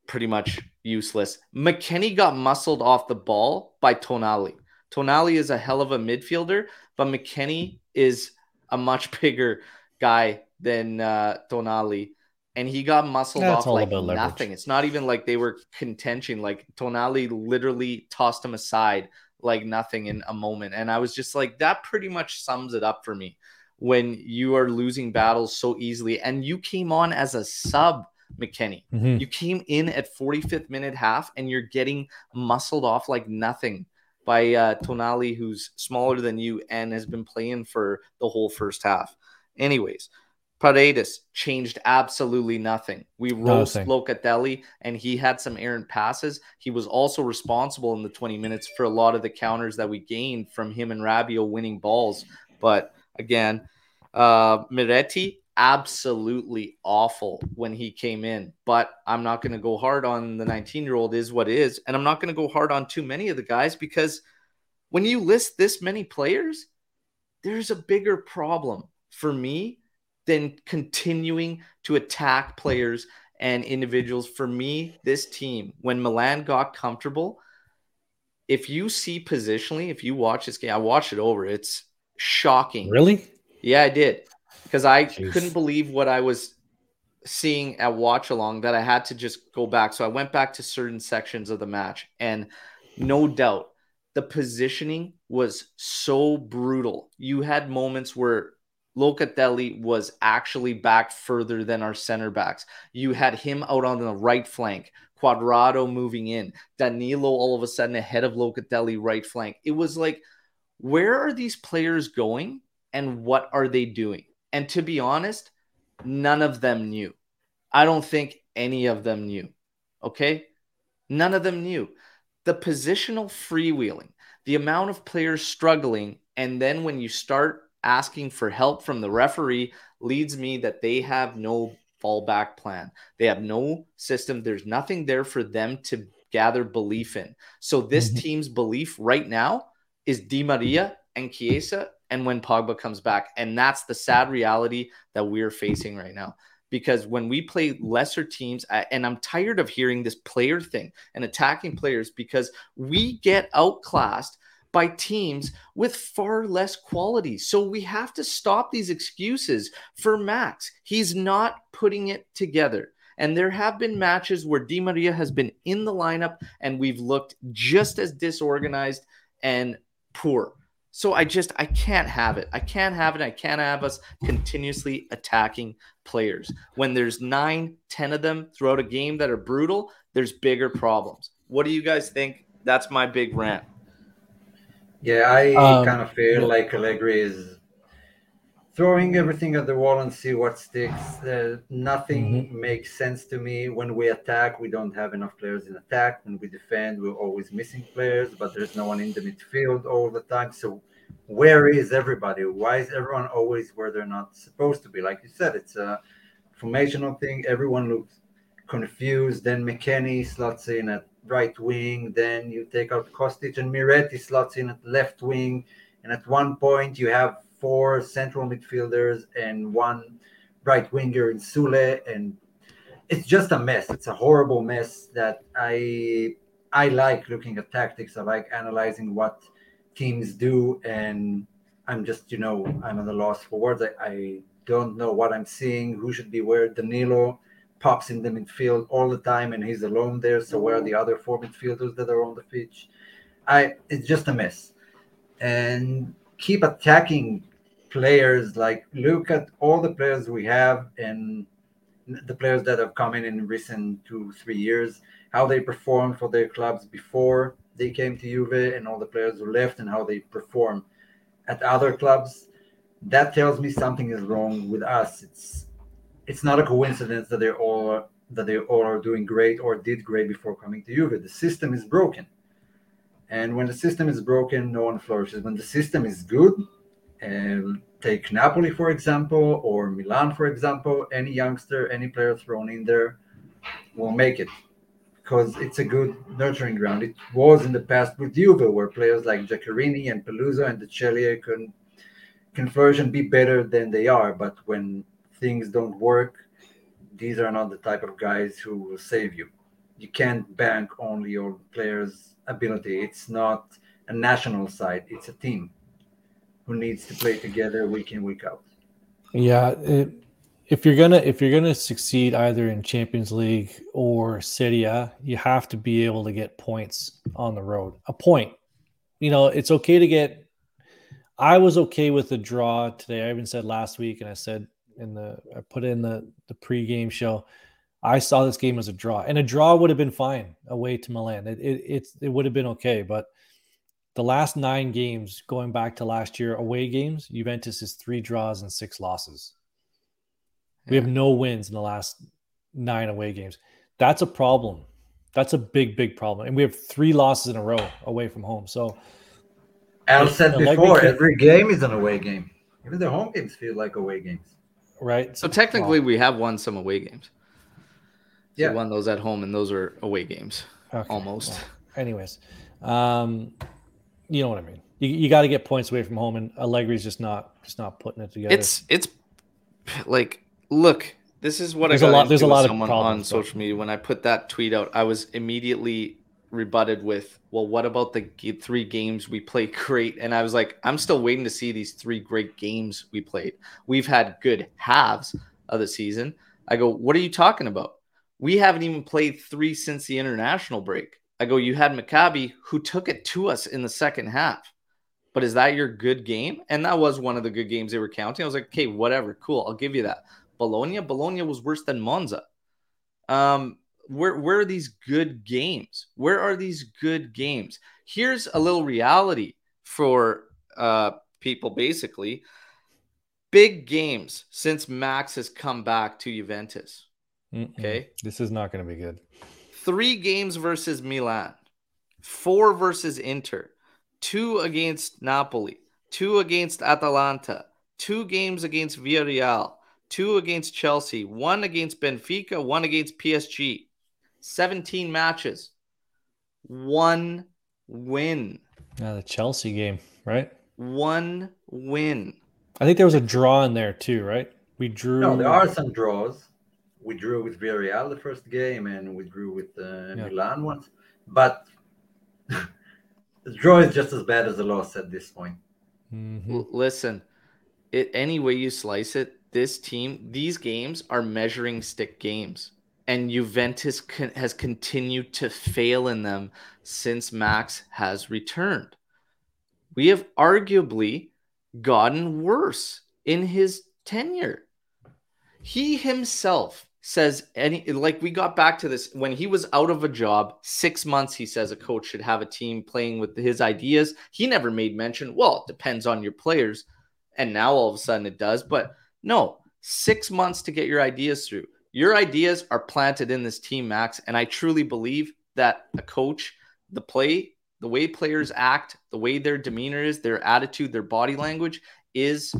pretty much useless. McKennie got muscled off the ball by Tonali. Tonali is a hell of a midfielder, but McKennie is a much bigger guy than uh, Tonali. And he got muscled off like nothing. It's not even like they were contention. Like Tonali literally tossed him aside like nothing in a moment. And I was just like, that pretty much sums it up for me when you are losing battles so easily. And you came on as a sub McKennie. Mm-hmm. You came in at 45th minute half and you're getting muscled off like nothing by uh, Tonali, who's smaller than you and has been playing for the whole first half. Anyways, Paredes changed absolutely nothing. We roast Locatelli and he had some errant passes. He was also responsible in the 20 minutes for a lot of the counters that we gained from him and Rabiot winning balls. But again, uh, Miretti absolutely awful when he came in. But I'm not going to go hard on the 19 year old, is what is. And I'm not going to go hard on too many of the guys because when you list this many players, there's a bigger problem for me than continuing to attack players and individuals. For me, this team, when Milan got comfortable, if you see positionally, if you watch this game, I watched it over, it's shocking. Really? Yeah, I did because I Jeez. couldn't believe what I was seeing at watch along that I had to just go back. So I went back to certain sections of the match, and no doubt the positioning was so brutal. You had moments where Locatelli was actually back further than our center backs. You had him out on the right flank, Cuadrado moving in, Danilo all of a sudden ahead of Locatelli right flank. It was like, where are these players going and what are they doing? And to be honest, none of them knew. I don't think any of them knew. Okay? None of them knew. The positional freewheeling, the amount of players struggling, and then when you start asking for help from the referee, leads me that they have no fallback plan. They have no system. There's nothing there for them to gather belief in. So this mm-hmm. team's belief right now is Di Maria and Chiesa and when Pogba comes back. And that's the sad reality that we're facing right now. Because when we play lesser teams, and I'm tired of hearing this player thing and attacking players because we get outclassed by teams with far less quality. So we have to stop these excuses for Max. He's not putting it together. And there have been matches where Di Maria has been in the lineup and we've looked just as disorganized and poor. So I just I can't have it. I can't have it. I can't have us continuously attacking players. When there's nine, ten of them throughout a game that are brutal, there's bigger problems. What do you guys think? That's my big rant. Yeah, I um, kind of feel like Allegri is throwing everything at the wall and see what sticks. Uh, nothing mm-hmm. makes sense to me. When we attack, we don't have enough players in attack. When we defend, we're always missing players, but there's no one in the midfield all the time. So where is everybody? Why is everyone always where they're not supposed to be? Like you said, it's a formational thing. Everyone looks confused. Then McKennie slots in at right wing. Then you take out Kostic and Miretti slots in at left wing. And at one point, you have four central midfielders and one right winger in Soulé, and it's just a mess. It's a horrible mess that I I like looking at tactics. I like analyzing what teams do, and I'm just you know I'm at a loss for words. I, I don't know what I'm seeing. Who should be where? Danilo pops in the midfield all the time, and he's alone there. So where are the other four midfielders that are on the pitch? I it's just a mess, and keep attacking players like look at all the players we have and the players that have come in in recent two three years how they performed for their clubs before they came to Juve and all the players who left and how they perform at other clubs. That tells me something is wrong with us. It's it's not a coincidence that they're all that they all are doing great or did great before coming to Juve. The system is broken. And when the system is broken, no one flourishes. When the system is good, and take Napoli for example, or Milan for example, any youngster, any player thrown in there will make it because it's a good nurturing ground. It was in the past with Juve, where players like Giaccherini and Peluso and De Ceglie can can flourish and be better than they are. But when things don't work, these are not the type of guys who will save you. You can't bank only your players' ability. It's not a national side; it's a team who needs to play together week in week out. Yeah, it, if you're gonna if you're gonna succeed either in Champions League or Serie you have to be able to get points on the road. A point. You know, it's okay to get. I was okay with the draw today. I even said last week, and I said in the I put in the the pregame show. I saw this game as a draw, and a draw would have been fine away to Milan. It it it's, it would have been okay, but the last nine games going back to last year away games, Juventus is three draws and six losses. We have no wins in the last nine away games. That's a problem. That's a big, big problem. And we have three losses in a row away from home. So, Al said before, every game is an away game. Even the home games feel like away games. Right. So, technically, well, we have won some away games. So yeah. won those at home, and those are away games. Okay. Almost. Well, anyways, um, you know what I mean. You, you got to get points away from home, and Allegri's just not just not putting it together. It's it's like look, this is what there's I got a lot. There's a lot of someone on social media. When I put that tweet out, I was immediately rebutted with, "Well, what about the three games we played great?" And I was like, "I'm still waiting to see these three great games we played. We've had good halves of the season." I go, "What are you talking about? We haven't even played three since the international break." I go, "You had Maccabi who took it to us in the second half." But is that your good game? And that was one of the good games they were counting. I was like, okay, whatever, cool, I'll give you that. Bologna. Bologna was worse than Monza. Um, where where are these good games? Where are these good games? Here's a little reality for uh, people. Basically, big games since Max has come back to Juventus. Mm-mm. Okay, this is not going to be good. Three games versus Milan, four versus Inter, two against Napoli, two against Atalanta, two games against Villarreal, two against Chelsea, one against Benfica, one against PSG. 17 matches, one win. Yeah, the Chelsea game, right? One win. I think there was a draw in there too, right? We drew. No, there are some draws. We drew with Villarreal the first game, and we drew with uh, yeah. Milan once. But the draw is just as bad as the loss at this point. Mm-hmm. listen, it any way you slice it, this team, these games are measuring stick games. And Juventus con- has continued to fail in them since Max has returned. We have arguably gotten worse in his tenure. He himself says any like we got back to this when he was out of a job 6 months he says a mm-hmm. coach should have a team playing with his ideas. He never made mention, well, it depends on your players and now all of a sudden it does, but no, six months to get your ideas through. Your ideas are planted in this team, Max. And I truly believe that a coach, the play, the way players mm-hmm. act, the way their demeanor is, their attitude, their body language is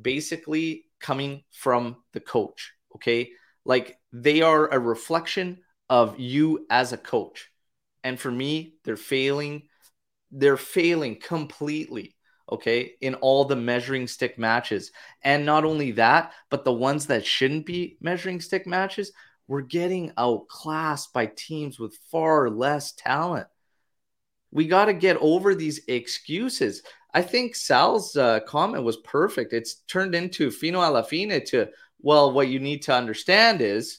basically coming from the coach. Okay. Like they are a reflection of you as a coach. And for me, they're failing. They're failing completely okay, in all the measuring stick matches. And not only that, but the ones that shouldn't be measuring stick matches, we're getting outclassed by teams with far less talent. We got to get over these excuses. I think Sal's uh, comment was perfect. It's turned into fino alla fine to, well, what you need to understand is,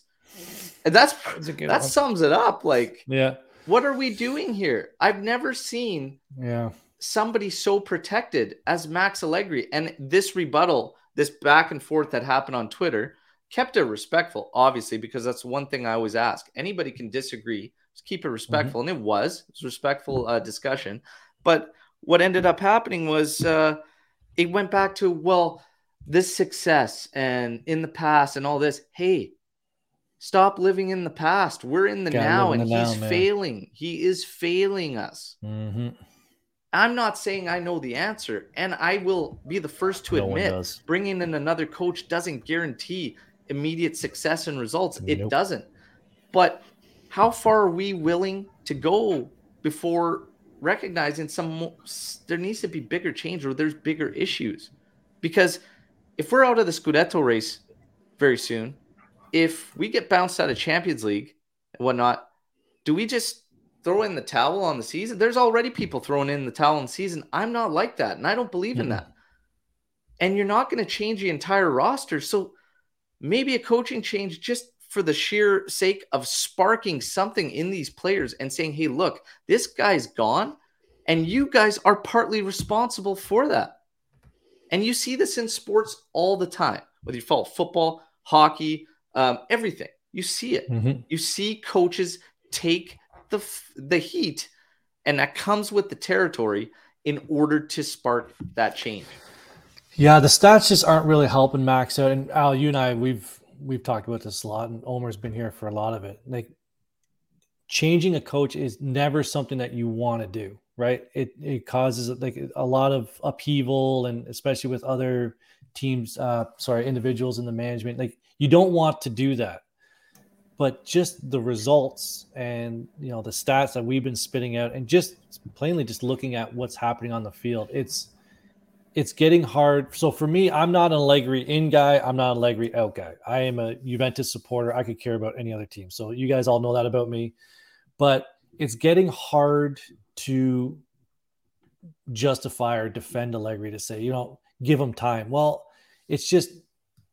and that's, that one. sums it up. Like, yeah, what are we doing here? I've never seen yeah somebody so protected as Max Allegri. And this rebuttal, this back and forth that happened on Twitter, kept it respectful, obviously, because that's one thing I always ask. Anybody can disagree, just keep it respectful. Mm-hmm. And it was, it was respectful uh, discussion. But what ended up happening was uh, it went back to, well, this success and in the past and all this. Hey, stop living in the past. We're in the now, in and the he's now, failing. He is failing us. Mm-hmm. I'm not saying I know the answer, and I will be the first to No admit bringing in another coach doesn't guarantee immediate success and results. It doesn't. But how far are we willing to go before recognizing some there needs to be bigger change or there's bigger issues? Because if we're out of the Scudetto race very soon, if we get bounced out of Champions League and whatnot, do we just throw in the towel on the season? There's already people throwing in the towel on the season. I'm not like that, and I don't believe in Mm-mm. that. And you're not going to change the entire roster. So maybe a coaching change just for the sheer sake of sparking something in these players and saying, hey, look, this guy's gone, and you guys are partly responsible for that. And you see this in sports all the time, whether you follow football, hockey, um, everything. You see it. Mhm. You see coaches take the the heat, and that comes with the territory in order to spark that change. Yeah, the stats just aren't really helping Max out. And Al, you and I, we've we've talked about this a lot, and Omar's been here for a lot of it. Like changing a coach is never something that you want to do, right? It it causes like a lot of upheaval, and especially with other teams, uh, sorry, individuals in the management. Like you don't want to do that. But just the results and you know the stats that we've been spitting out, and just plainly just looking at what's happening on the field, it's it's getting hard. So for me, I'm not an Allegri in guy. I'm not an Allegri out guy. I am a Juventus supporter. I could care about any other team. So you guys all know that about me. But it's getting hard to justify or defend Allegri to say, you know, give him time. Well, it's just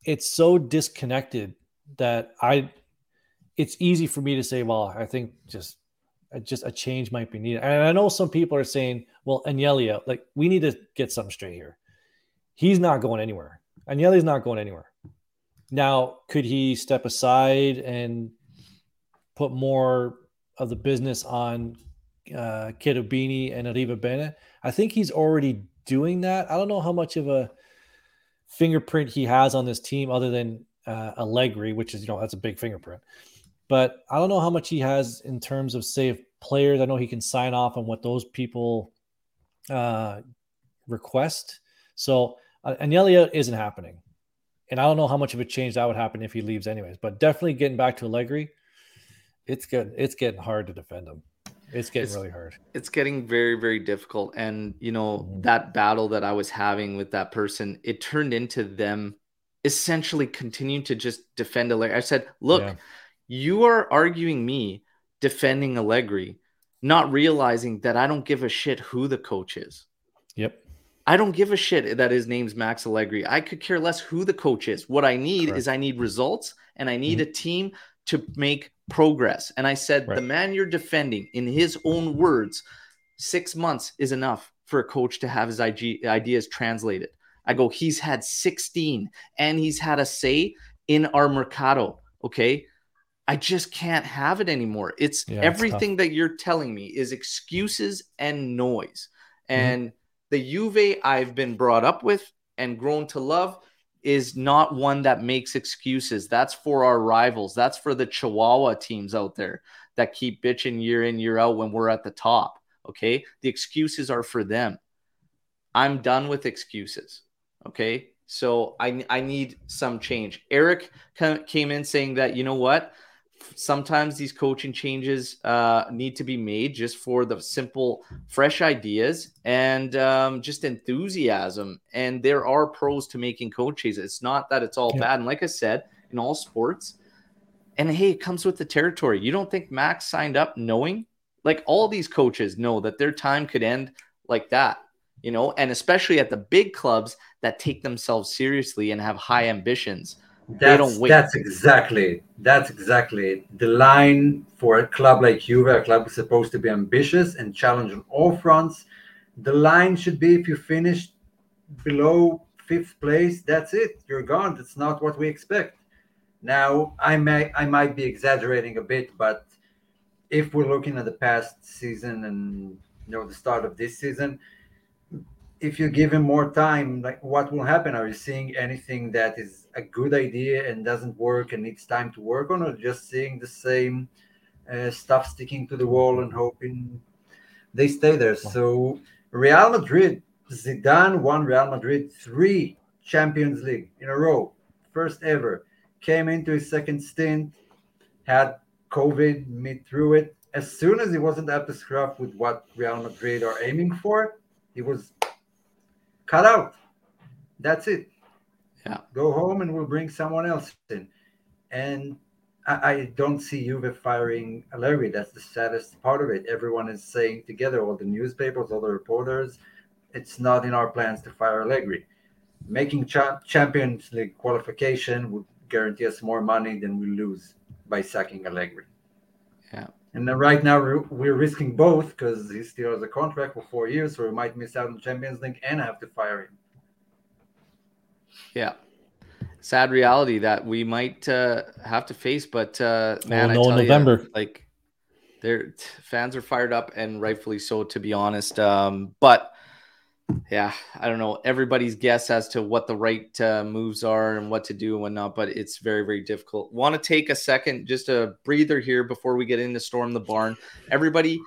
it's so disconnected that I it's easy for me to say, well, I think just just a change might be needed. And I know some people are saying, well, Agnelli, like we need to get something straight here. He's not going anywhere. Agnelli's not going anywhere. Now, could he step aside and put more of the business on uh, and Arrivabene? I think he's already doing that. I don't know how much of a fingerprint he has on this team other than uh, Allegri, which is, you know, that's a big fingerprint. But I don't know how much he has in terms of, say, players. I know he can sign off on what those people uh, request. So uh, Agnelli isn't happening. And I don't know how much of a change that would happen if he leaves, anyways. But definitely getting back to Allegri, it's good. It's getting hard to defend him. It's getting It's- really hard. it's getting very very difficult and you know Mhm. that battle that i was having with that person it turned into them essentially continuing to just defend allegri i said look Yeah. you are arguing me defending allegri not realizing that i don't give a shit who the coach is Yep. I don't give a shit that his name's Max Allegri. I could care less who the coach is. What I need Correct. is I need results and I need a team to make progress. And I said, the man you're defending, in his own words, six months is enough for a coach to have his IG, ideas translated. I go, he's had 16 and he's had a say in our mercado. Okay. I just can't have it anymore. It's Yeah, it's everything that you're telling me is excuses and noise. Mm-hmm. And the Juve I've been brought up with and grown to love is not one that makes excuses. That's for our rivals. That's for the Chihuahua teams out there that keep bitching year in, year out when we're at the top. Okay. The excuses are for them. I'm done with excuses. Okay. So I, I need some change. Eric came in saying that, you know what? Sometimes these coaching changes uh, need to be made just for the simple, fresh ideas and um, just enthusiasm. And there are pros to making coaches. It's not that it's all Yeah. bad. And like I said, in all sports, and hey, it comes with the territory. You don't think Max signed up knowing? Like all these coaches know that their time could end like that, you know, and especially at the big clubs that take themselves seriously and have high ambitions. That's, that's exactly that's exactly it. the line for a club like Juve. A club is supposed to be ambitious and challenge on all fronts. The line should be if you finish below fifth place, that's it. You're gone. That's not what we expect. Now, I may I might be exaggerating a bit, but if we're looking at the past season and you know the start of this season, if you give him more time, like what will happen? Are you seeing anything that is a good idea and doesn't work and needs time to work on, or just seeing the same uh, stuff sticking to the wall and hoping they stay there? So Real Madrid, Zidane won Real Madrid three Champions League in a row, first ever. Came into his second stint, had COVID, mid through it. As soon as he wasn't up to scruff with what Real Madrid are aiming for, he was cut out. That's it. Yeah. Go home and we'll bring someone else in. And I, I don't see Juve firing Allegri. That's the saddest part of it. Everyone is saying together, all the newspapers, all the reporters, it's not in our plans to fire Allegri. Making cha- Champions League qualification would guarantee us more money than we lose by sacking Allegri. Yeah. And then right now we're, we're risking both because he still has a contract for four years, so we might miss out on Champions League and have to fire him. Yeah. Sad reality that we might uh, have to face, but uh, man, We'll know November. you, like, their fans are fired up and rightfully so, to be honest. Um, but yeah, I don't know everybody's guess as to what the right uh, moves are and what to do and whatnot, but it's very, very difficult. Want to take a second, just a breather here before we get into Storm the Barn. Everybody,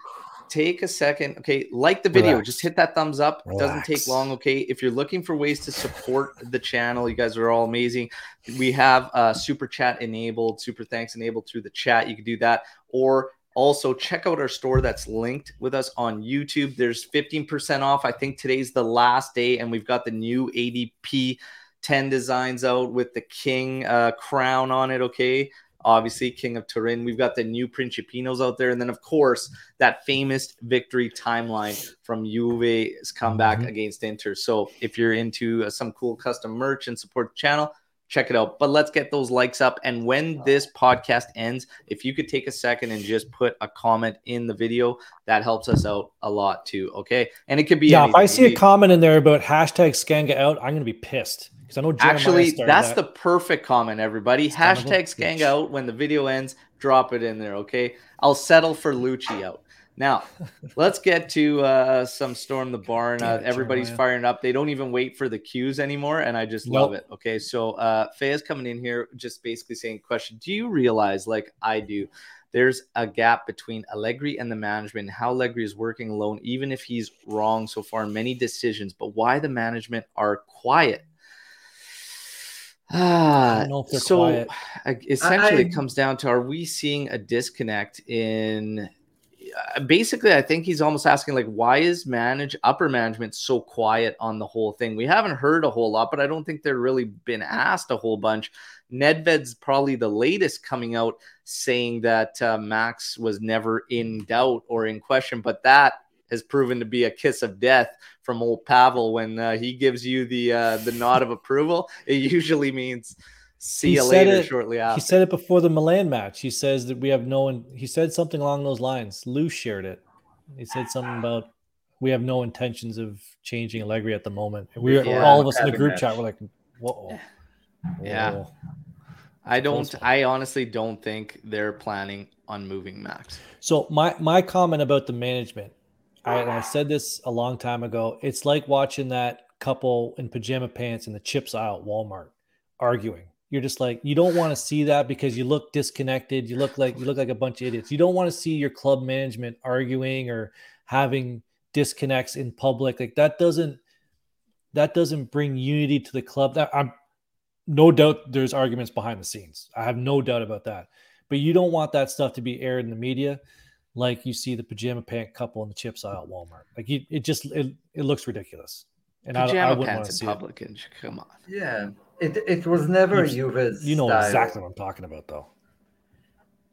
take a second. Okay, like the video, Relax. just hit that thumbs up. It doesn't take long. Okay, if you're looking for ways to support the channel, you guys are all amazing. We have uh, super chat enabled, super thanks enabled through the chat. You can do that, or also check out our store that's linked with us on YouTube. There's 15% off. I think today's the last day, and we've got the new ADP 10 designs out with the king uh, crown on it. Okay. Obviously, King of Turin. We've got the new Principinos out there. And then, of course, that famous victory timeline from Juve's comeback Mhm. against Inter. So, if you're into uh, some cool custom merch and support the channel, check it out. But let's get those likes up. And when this podcast ends, if you could take a second and just put a comment in the video, that helps us out a lot too. Okay. And it could be Yeah, if I see a comment in there about hashtag Skanga out, I'm gonna be pissed because I know Jeremiah Actually, that's that. the perfect comment, everybody. A Hashtag Skanga out when the video ends. Drop it in there, okay? I'll settle for Lucci out. Now, let's get to uh, some Storm the Barn. Uh, everybody's firing up. They don't even wait for the cues anymore, and I just love it. Okay, so uh, Faye's coming in here just basically saying, question, do you realize, like I do, there's a gap between Allegri and the management, how Allegri is working alone, even if he's wrong so far in many decisions, but why the management are quiet? Ah, know if they're so quiet. essentially, I- it comes down to: Are we seeing a disconnect in? Uh, Basically, I think he's almost asking like, why is manage upper management so quiet on the whole thing? We haven't heard a whole lot, but I don't think they're really been asked a whole bunch. Nedved's probably the latest coming out saying that uh, Max was never in doubt or in question, but that has proven to be a kiss of death from old Pavel when uh, he gives you the uh, the nod of approval. It usually means see He you said later it- shortly after. He said it before the Milan match. He says that we have no one. He said something along those lines. Lou shared it. He said something about we have no intentions of changing Allegri at the moment. And we Yeah. all of us in the group match. chat were like, "Whoa, Yeah. Whoa. I don't. I honestly don't think they're planning on moving Max. So my my comment about the management, I, I said this a long time ago. It's like watching that couple in pajama pants in the chips aisle at Walmart arguing. You're just like you don't want to see that because you look disconnected. You look like you look like a bunch of idiots. You don't want to see your club management arguing or having disconnects in public. Like that doesn't that doesn't bring unity to the club. That I'm no doubt there's arguments behind the scenes. I have no doubt about that. But you don't want that stuff to be aired in the media like you see the pajama pant couple in the chips aisle at Walmart. Like you, it just it, it looks ridiculous. And I, I Pajama wouldn't want pants to in see public. And come on. Yeah, it it was never You've- Juve's. You know style. exactly what I'm talking about, though.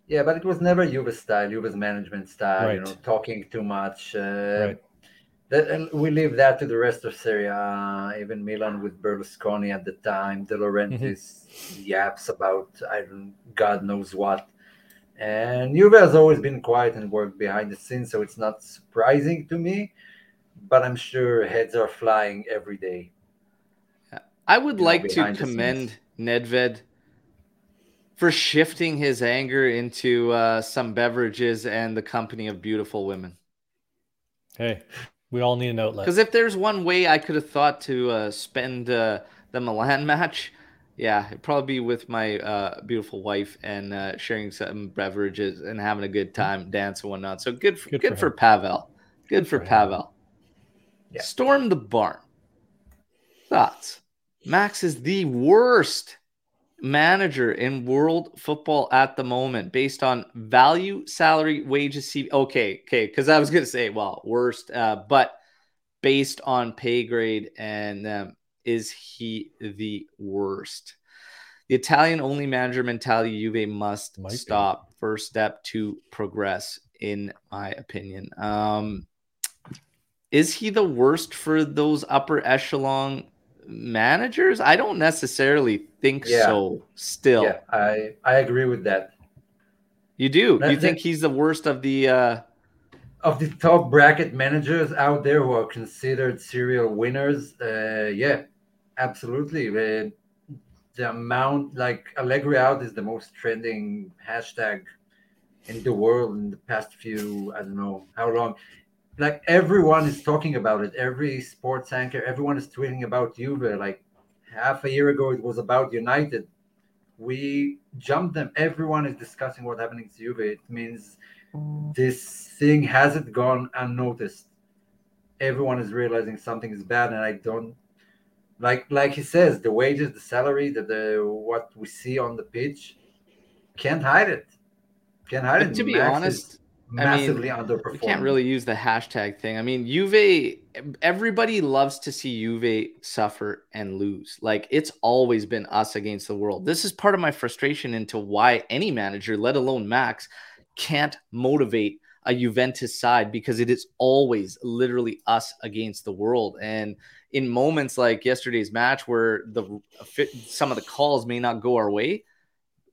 Yeah, but it was never Juve's style, Juve's management style. You know, talking too much. Uh, Right. that, and we leave that to the rest of Serie A. Even Milan with Berlusconi at the time, De Laurentiis yaps about I don't God knows what. And Juve has always been quiet and worked behind the scenes, so it's not surprising to me. But I'm sure heads are flying every day. I would like to commend Nedved for shifting his anger into uh, some beverages and the company of beautiful women. Hey, we all need an outlet. Because if there's one way I could have thought to uh, spend uh, the Milan match, yeah, it'd probably be with my uh, beautiful wife and uh, sharing some beverages and having a good time, dance and whatnot. So good, for, good, Good for, for. Pavel. Good, for, for. Pavel. Yeah. Storm the barn. Thoughts? Max is the worst manager in world football at the moment based on value, salary, wages. C- okay, okay, because I was gonna say, well, worst, uh, but based on pay grade and um, is he the worst? The Italian only manager mentality Juve must Might be. stop. First step to progress, in my opinion. Um, is he the worst for those upper echelon managers? I don't necessarily think Yeah. so. Still, Yeah, I I agree with that. you do. You think he's the worst of the? uh Of the top bracket managers out there who are considered serial winners, uh, yeah, absolutely. Uh, the amount, like Allegri out, is the most trending hashtag in the world in the past few, I don't know how long. Like everyone is talking about it. Every sports anchor, everyone is tweeting about Juve. Like half a year ago, it was about United. We jumped them. Everyone is discussing what happening to Juve. It means this thing hasn't gone unnoticed. Everyone is realizing something is bad, and I don't like like he says the wages, the salary, the, the what we see on the pitch can't hide it. Can't hide But it. to be Max is honest, I mean, massively underperforming. we can't really use the hashtag thing. I mean, Juve. Everybody loves to see Juve suffer and lose. Like it's always been us against the world. This is part of my frustration into why any manager, let alone Max, can't motivate a Juventus side because it is always literally us against the world. And in moments like yesterday's match where the some of the calls may not go our way,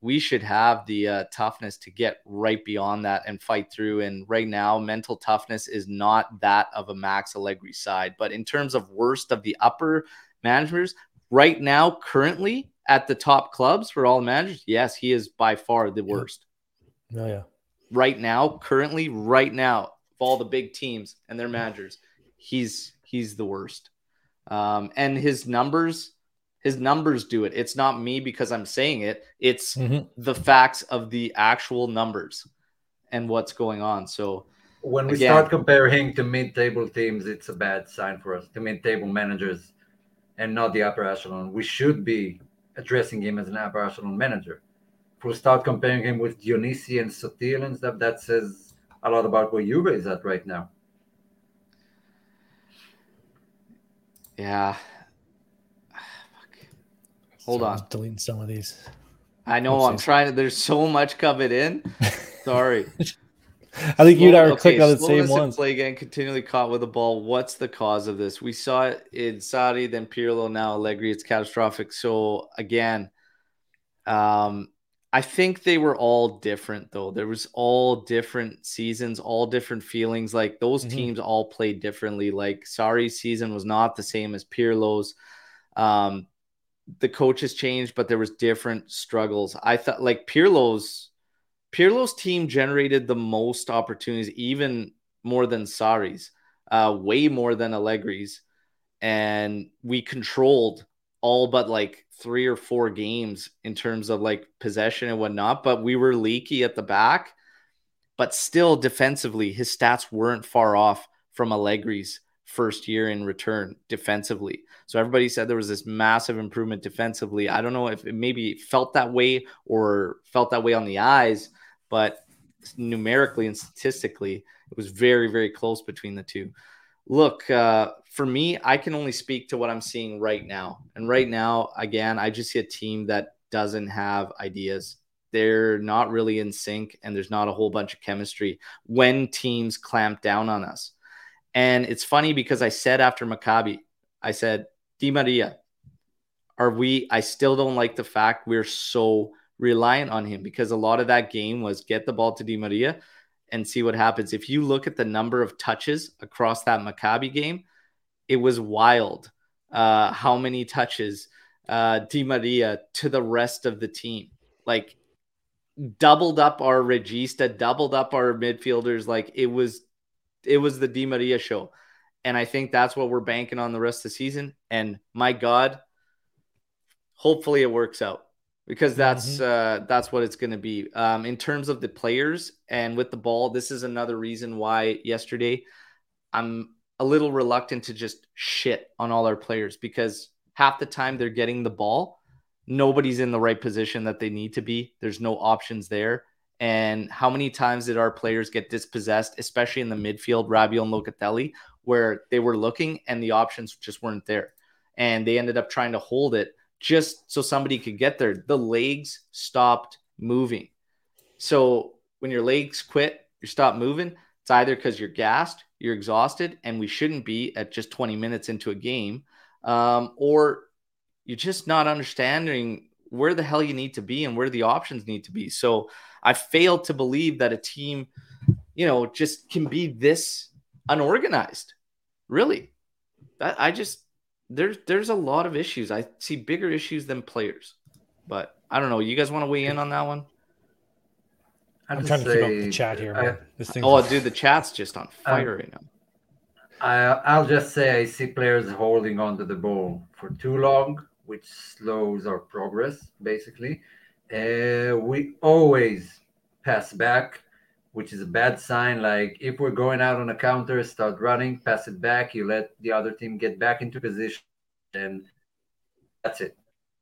we should have the uh, toughness to get right beyond that and fight through. And right now, mental toughness is not that of a Max Allegri side. But in terms of worst of the upper managers, right now, currently at the top clubs for all managers, yes, he is by far the worst Oh yeah. right now, currently, right now, of all the big teams and their managers, he's he's the worst. Um, and his numbers, his numbers do it. It's not me because I'm saying it. It's Mhm. the facts of the actual numbers and what's going on. So when we Again. start comparing him to mid-table teams, it's a bad sign for us. To mid-table managers, and not the upper echelon. We should be addressing him as an upper echelon manager. If we start comparing him with Dionisi and Sottil and stuff, that says a lot about where Juve is at right now. yeah. Hold So on. was deleting some of these. I know I'm trying to there's so much coming in. Sorry. I think you and I were Slow- clicking on the same one. Play again, continually caught with the ball. What's the cause of this? We saw it in Sarri, then Pirlo, now Allegri. It's catastrophic. So again, um, I think they were all different though. There was all different seasons, all different feelings. Like those Mhm. teams all played differently. Like Sarri's season was not the same as Pirlo's. Um, the coaches changed, but there was different struggles. I thought like Pirlo's Pirlo's team generated the most opportunities, even more than Sarri's, uh, way more than Allegri's, and we controlled all but like three or four games in terms of like possession and whatnot. But we were leaky at the back, but still defensively, his stats weren't far off from Allegri's first year in return defensively. So everybody said there was this massive improvement defensively. I don't know if it maybe felt that way or felt that way on the eyes, but numerically and statistically, it was very, very close between the two. Look, uh, for me, I can only speak to what I'm seeing right now. And right now, again, I just see a team that doesn't have ideas. They're not really in sync, and there's not a whole bunch of chemistry when teams clamp down on us. And it's funny because I said after Maccabi, I said, Di Maria, are we? I still don't like the fact we're so reliant on him because a lot of that game was get the ball to Di Maria and see what happens. If you look at the number of touches across that Maccabi game, it was wild uh, how many touches uh, Di Maria to the rest of the team. Like doubled up our regista, doubled up our midfielders. Like it was, it was the Di Maria show. And I think that's what we're banking on the rest of the season. And my God, hopefully it works out because that's uh, that's what it's going to be. Um, in terms of the players and with the ball, this is another reason why yesterday I'm a little reluctant to just shit on all our players because half the time they're getting the ball, nobody's in the right position that they need to be. There's no options there. And how many times did our players get dispossessed, especially in the midfield, Rabiot and Locatelli, where they were looking and the options just weren't there. And they ended up trying to hold it just so somebody could get there. The legs stopped moving. So when your legs quit, you stop moving. It's either because you're gassed, you're exhausted, and we shouldn't be at just 20 minutes into a game, um, or you're just not understanding where the hell you need to be and where the options need to be. So I fail to believe that a team, you know, just can be this unorganized. Really, that I just there's there's a lot of issues. I see bigger issues than players, but I don't know. You guys want to weigh in on that one? I'm trying to keep up the chat here. Man. This thing. Oh, dude, the chat's just on um, fire right now. I, I'll just say I see players holding on to the ball for too long, which slows our progress. Basically, uh, we always pass back which is a bad sign. Like if we're going out on a counter, start running, pass it back, you let the other team get back into position, and that's it.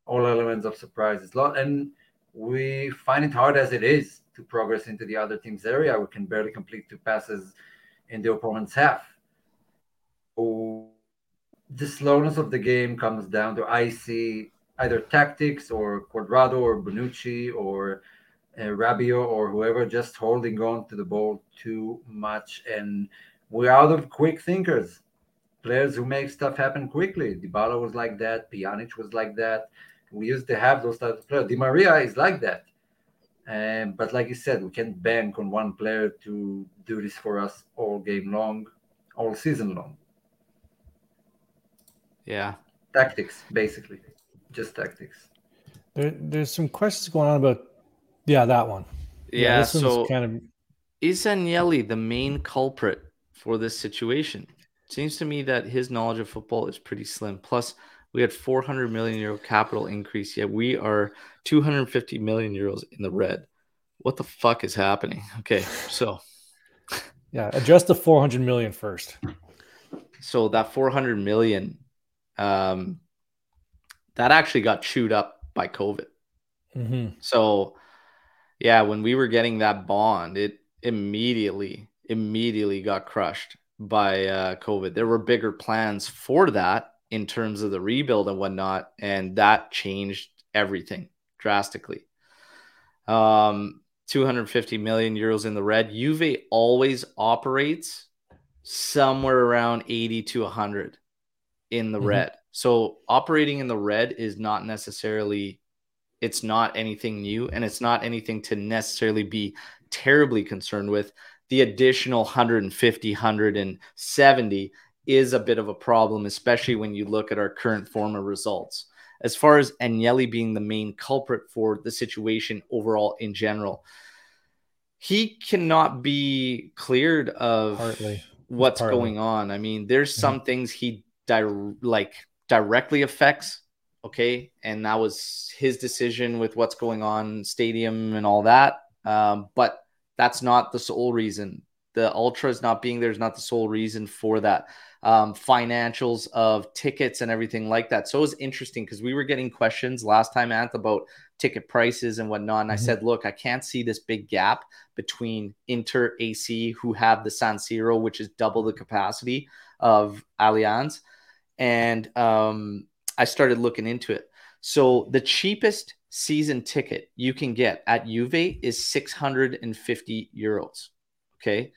All elements of surprise is lost, and we find it hard as it is to progress into the other team's area. We can barely complete two passes in the opponent's half. The slowness of the game comes down to I see either tactics or Cuadrado or Bonucci or uh, Rabiot or whoever just holding on to the ball too much. And we're out of quick thinkers, players who make stuff happen quickly. Dybala was like that. Pjanic was like that. We used to have those types of players. Di Maria is like that. Um, but like you said, we can't bank on one player to do this for us all game long, all season long. Yeah. Tactics, basically. Just tactics. There, there's some questions going on about yeah, that one. Yeah, yeah so kind of is Agnelli the main culprit for this situation? seems to me that his knowledge of football is pretty slim. Plus, we had 400 million euro capital increase, yet we are 250 million euros in the red. What the fuck is happening? Okay, so yeah, address the 400 million first. So that 400 million, um, that actually got chewed up by COVID. Mm-hmm. So yeah, when we were getting that bond, it immediately, immediately got crushed by uh, COVID. There were bigger plans for that in terms of the rebuild and whatnot, and that changed everything drastically. Um, 250 million euros in the red. Juve always operates somewhere around 80 to 100 in the mm-hmm. red. So operating in the red is not necessarily it's not anything new and it's not anything to necessarily be terribly concerned with. The additional 150, 170 is a bit of a problem, especially when you look at our current form of results. As far as Agnelli being the main culprit for the situation overall in general, he cannot be cleared of Partly. what's Partly. going on. I mean, there's some mm-hmm. things he di- like directly affects okay? And that was his decision with what's going on stadium and all that. Um, but that's not the sole reason. The ultras not being there is not the sole reason for that. Um, financials of tickets and everything like that. So it was interesting because we were getting questions last time Anth about ticket prices and whatnot. And mm-hmm. i said look i can't see this big gap between inter ac who have the san siro which is double the capacity of allianz and um, I started looking into it. So the cheapest season ticket you can get at Juve is 650 euros. Okay.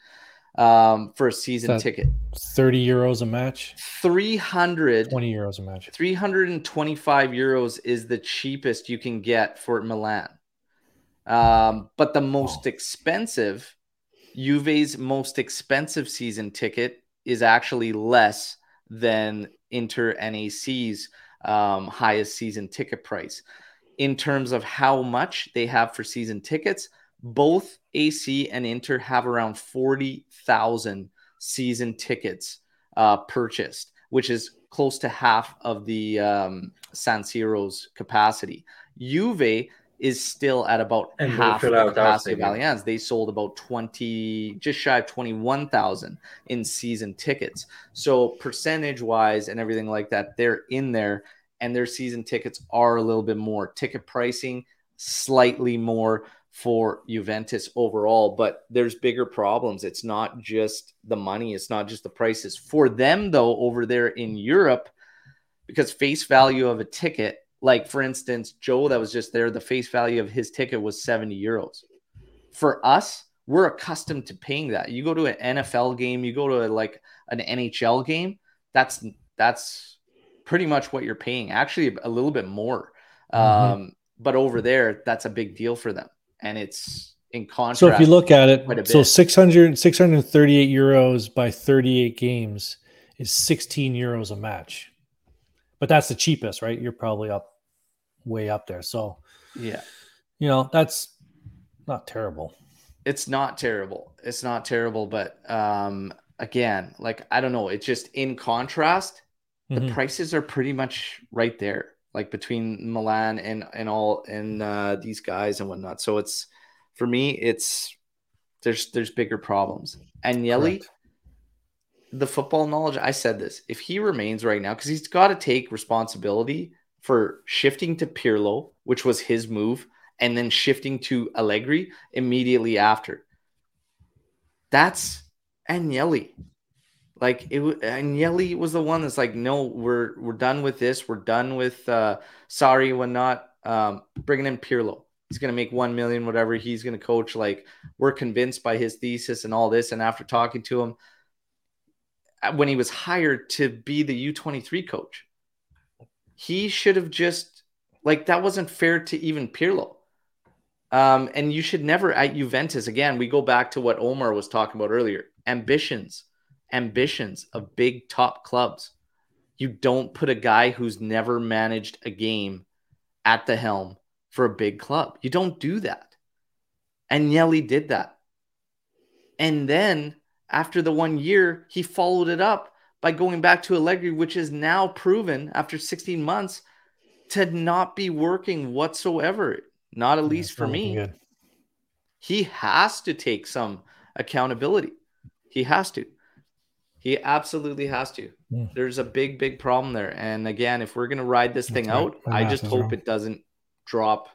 Um, for a season ticket, 30 euros a match, 300 20 euros a match, 325 euros is the cheapest you can get for Milan. Um, but the most oh. expensive, Juve's most expensive season ticket is actually less than Inter NAC's um, highest season ticket price. In terms of how much they have for season tickets, both AC and Inter have around 40,000 season tickets uh, purchased, which is close to half of the um, San Siro's capacity. Juve is still at about And half the fill out our capacity of. Allianz. They sold about 20, just shy of 21,000 in season tickets. So percentage wise and everything like that, they're in there and their season tickets are a little bit more. Ticket pricing slightly more for Juventus overall, but there's bigger problems. It's not just the money, it's not just the prices. For them though over there in Europe because face value of a ticket like for instance, Joe that was just there, the face value of his ticket was 70 euros. For us, we're accustomed to paying that. You go to an NFL game, you go to a, like an NHL game, that's that's pretty much what you're paying. Actually, a little bit more. Mhm. Um, but over there, that's a big deal for them, and it's in contrast. So if you look at it, so bit. 600, 638 euros by 38 games is 16 euros a match. But that's the cheapest, right? You're probably up way up there. So, yeah, you know, that's not terrible. it's not terrible. It's not terrible, but um, again, like I don't know, it's just in contrast. the Mhm. prices are pretty much right there, like between Milan and and all and uh, these guys and whatnot. So it's for me, it's there's there's bigger problems. Agnelli, Correct. the football knowledge, I said this. If he remains right now, because he's got to take responsibility for shifting to Pirlo, which was his move, and then shifting to Allegri immediately after. That's Agnelli. Like it Agnelli was the one that's like, no, we're we're done with this. We're done with uh sorry when not um bringing in Pirlo. He's gonna make one million, whatever. He's gonna coach. Like we're convinced by his thesis and all this. And after talking to him, uh, when he was hired to be the U23 coach, he should have just like that wasn't fair to even Pirlo. Um, and you should never at Juventus again. We go back to what Omar was talking about earlier. Ambitions, ambitions of big top clubs. You don't put a guy who's never managed a game at the helm for a big club. You don't do that. Agnelli did that. And then after the one year, he followed it up by going back to Allegri, which is now proven after 16 months to not be working whatsoever. Not at Yeah, least for me. good. He has to take some accountability. He has to. He absolutely has to. Yeah. There's a big, big problem there. And again, if we're gonna ride this thing right. out, The I just hope wrong. it doesn't drop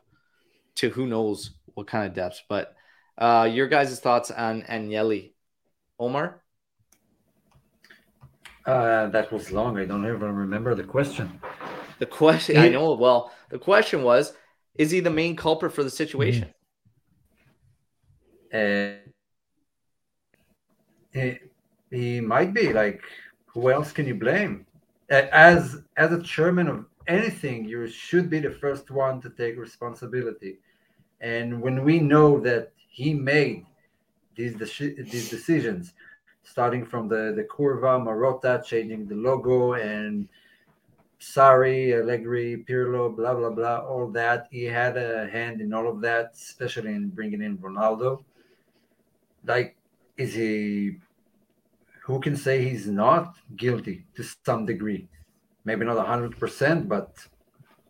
to who knows what kind of depths. But uh your guys' thoughts on Agnelli. Omar? Uh, that was long. I don't even remember the question. The question I know well, the question was, is he the main culprit for the situation? Uh, he, he might be like, who else can you blame? As as a chairman of anything, you should be the first one to take responsibility. And when we know that he made these these decisions, starting from the the curva, Marotta, changing the logo, and Sorry, Allegri, Pirlo, blah blah blah, all that. He had a hand in all of that, especially in bringing in Ronaldo. Like, is he? Who can say he's not guilty to some degree? Maybe not hundred percent, but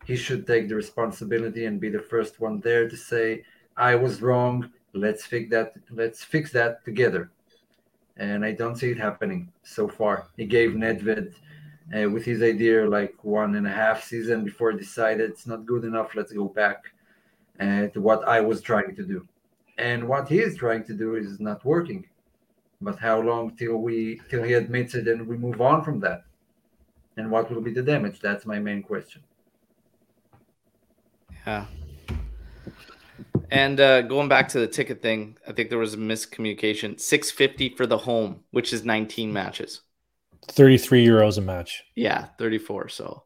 he should take the responsibility and be the first one there to say, "I was wrong. Let's fix that. Let's fix that together." And I don't see it happening so far. He gave Nedved uh, with his idea like one and a half season before decided it's not good enough. Let's go back uh, to what I was trying to do, and what he is trying to do is not working. But how long till we till he admits it and we move on from that? And what will be the damage? That's my main question. Yeah. And uh, going back to the ticket thing, I think there was a miscommunication. Six fifty for the home, which is nineteen matches. 33 euros a match. Yeah, thirty four. So,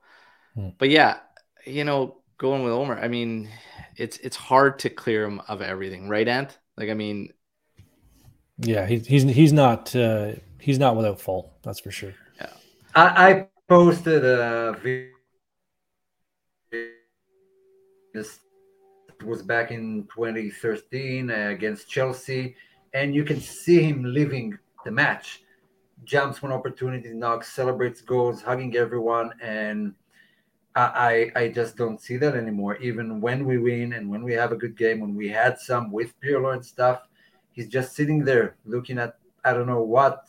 Hmm. but yeah, you know, going with Omar, I mean, it's it's hard to clear him of everything, right, Ant? Like, I mean, Yeah, he's he's he's not uh, he's not without fault. That's for sure. Yeah, I, I posted a video. This was back in 2013 uh, against Chelsea, and you can see him living the match. Jumps when opportunity knocks, celebrates goals, hugging everyone, and I, I just don't see that anymore. Even when we win and when we have a good game, when we had some with Pirlo and stuff, he's just sitting there looking at I don't know what.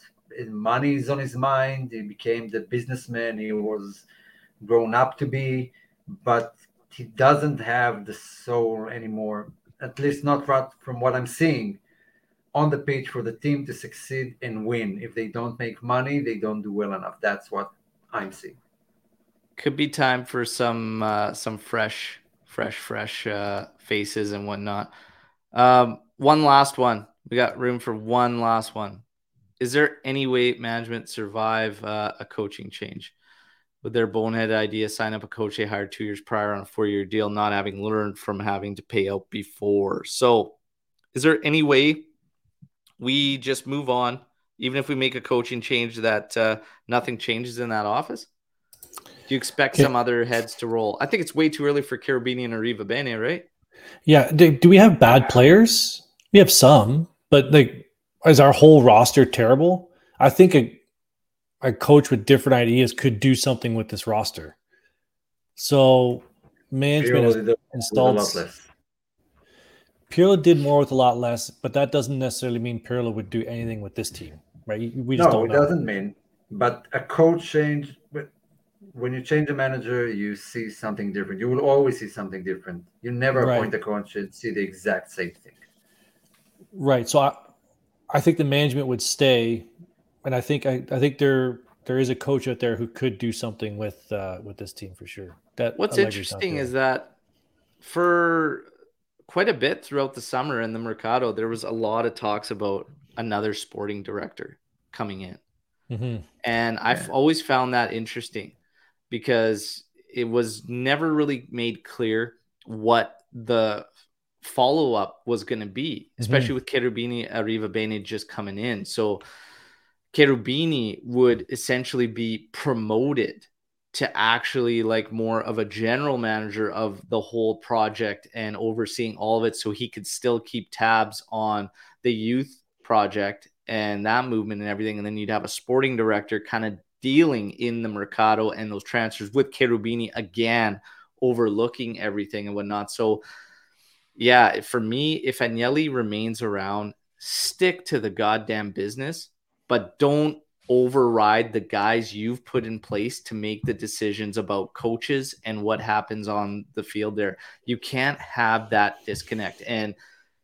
Money is on his mind. He became the businessman he was grown up to be, but he doesn't have the soul anymore. At least not from what I'm seeing on the pitch for the team to succeed and win. If they don't make money, they don't do well enough. That's what I'm seeing could be time for some uh, some fresh, fresh, fresh uh, faces and whatnot. Um, one last one. We got room for one last one. Is there any way management survive uh, a coaching change? With their bonehead idea, sign up a coach they hired two years prior on a four-year deal, not having learned from having to pay out before. So, is there any way we just move on, even if we make a coaching change, that uh, nothing changes in that office? Do you expect some other heads to roll? I think it's way too early for Cherubini and Arrivabene, right? Yeah. Do, do, we have bad players? We have some, but like, is our whole roster terrible? I think a, a coach with different ideas could do something with this roster. So management has installed. Pirlo did more with a lot less, but that doesn't necessarily mean Pirlo would do anything with this team, right? We just no, it know. doesn't mean. But a coach change, when you change a manager, you see something different. You will always see something different. You never right. appoint a coach and see the exact same thing. Right. So I, I think the management would stay, and I think I, I think there there is a coach out there who could do something with uh, with this team for sure. That what's interesting is that for quite a bit throughout the summer in the mercado, there was a lot of talks about another sporting director coming in. Mm-hmm. And I've always found that interesting because it was never really made clear what the follow up was going to be, especially mm-hmm. with Cherubini Arrivabene just coming in. So Cherubini would essentially be promoted to actually like more of a general manager of the whole project and overseeing all of it so he could still keep tabs on the youth project and that movement and everything and then you'd have a sporting director kind of dealing in the Mercado and those transfers with Cherubini again, overlooking everything and whatnot. So, yeah, for me, if Agnelli remains around, stick to the goddamn business, but don't override the guys you've put in place to make the decisions about coaches and what happens on the field there. You can't have that disconnect. And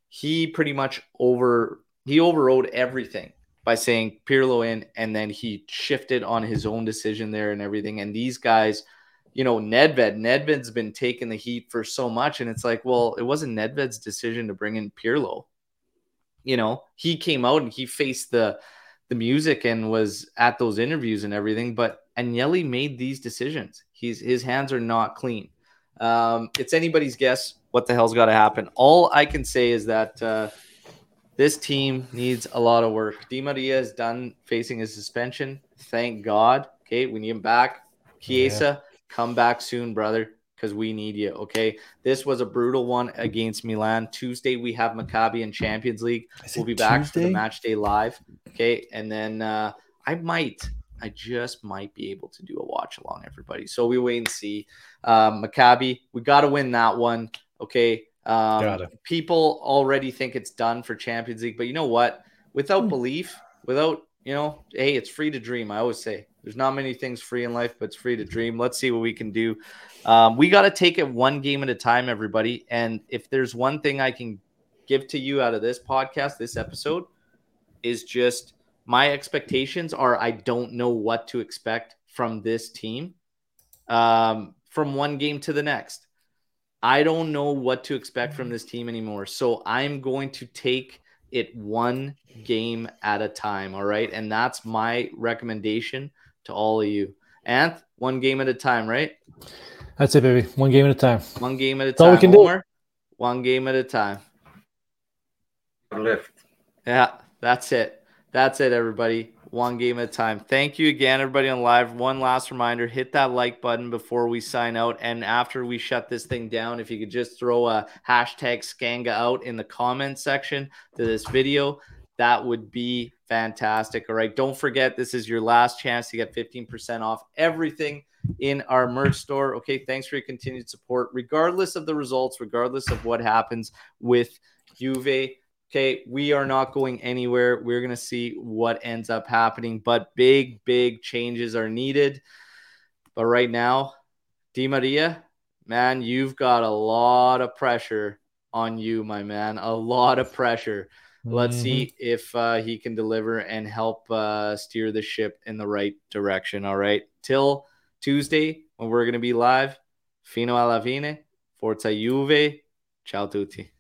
he pretty much over he overrode everything by saying Pirlo in, and then he shifted on his own decision there and everything. And these guys, you know, Nedved, Nedved's been taking the heat for so much, and it's like, well, it wasn't Nedved's decision to bring in Pirlo. You know, he came out and he faced the the music and was at those interviews and everything, but Agnelli made these decisions. He's his hands are not clean. Um, it's anybody's guess what the hell's got to happen. All I can say is that. Uh, this team needs a lot of work. Di Maria is done facing his suspension. Thank God. Okay, we need him back. Chiesa, yeah. come back soon, brother, because we need you. Okay, this was a brutal one against Milan. Tuesday we have Maccabi in Champions League. We'll be back Tuesday? for the match day live. Okay, and then uh, I might, I just might be able to do a watch along, everybody. So we wait and see. Um, Maccabi, we got to win that one. Okay, um, people already think it's done for Champions League, but you know what? Without hmm. belief, without you know, hey, it's free to dream. I always say there's not many things free in life, but it's free to dream. Let's see what we can do. Um, we got to take it one game at a time, everybody. And if there's one thing I can give to you out of this podcast, this episode, is just my expectations are I don't know what to expect from this team um, from one game to the next. I don't know what to expect from this team anymore. So I'm going to take it one game at a time. All right. And that's my recommendation to all of you. Anth, one game at a time, right? That's it, baby. One game at a time. One game at a that's time. all we can do. One game at a time. Lift. Yeah, that's it. That's it, everybody one game at a time. Thank you again, everybody on live. One last reminder hit that like button before we sign out. And after we shut this thing down, if you could just throw a hashtag Skanga out in the comment section to this video, that would be fantastic. All right. Don't forget, this is your last chance to get 15% off everything in our merch store. Okay. Thanks for your continued support, regardless of the results, regardless of what happens with Juve. Okay. We are not going anywhere. We're going to see what ends up happening, but big, big changes are needed. But right now, Di Maria, man, you've got a lot of pressure on you, my man. A lot of pressure. Let's mm-hmm. see if uh, he can deliver and help uh, steer the ship in the right direction. All right. Till Tuesday, when we're going to be live, Fino alla fine, Forza Juve. Ciao tutti.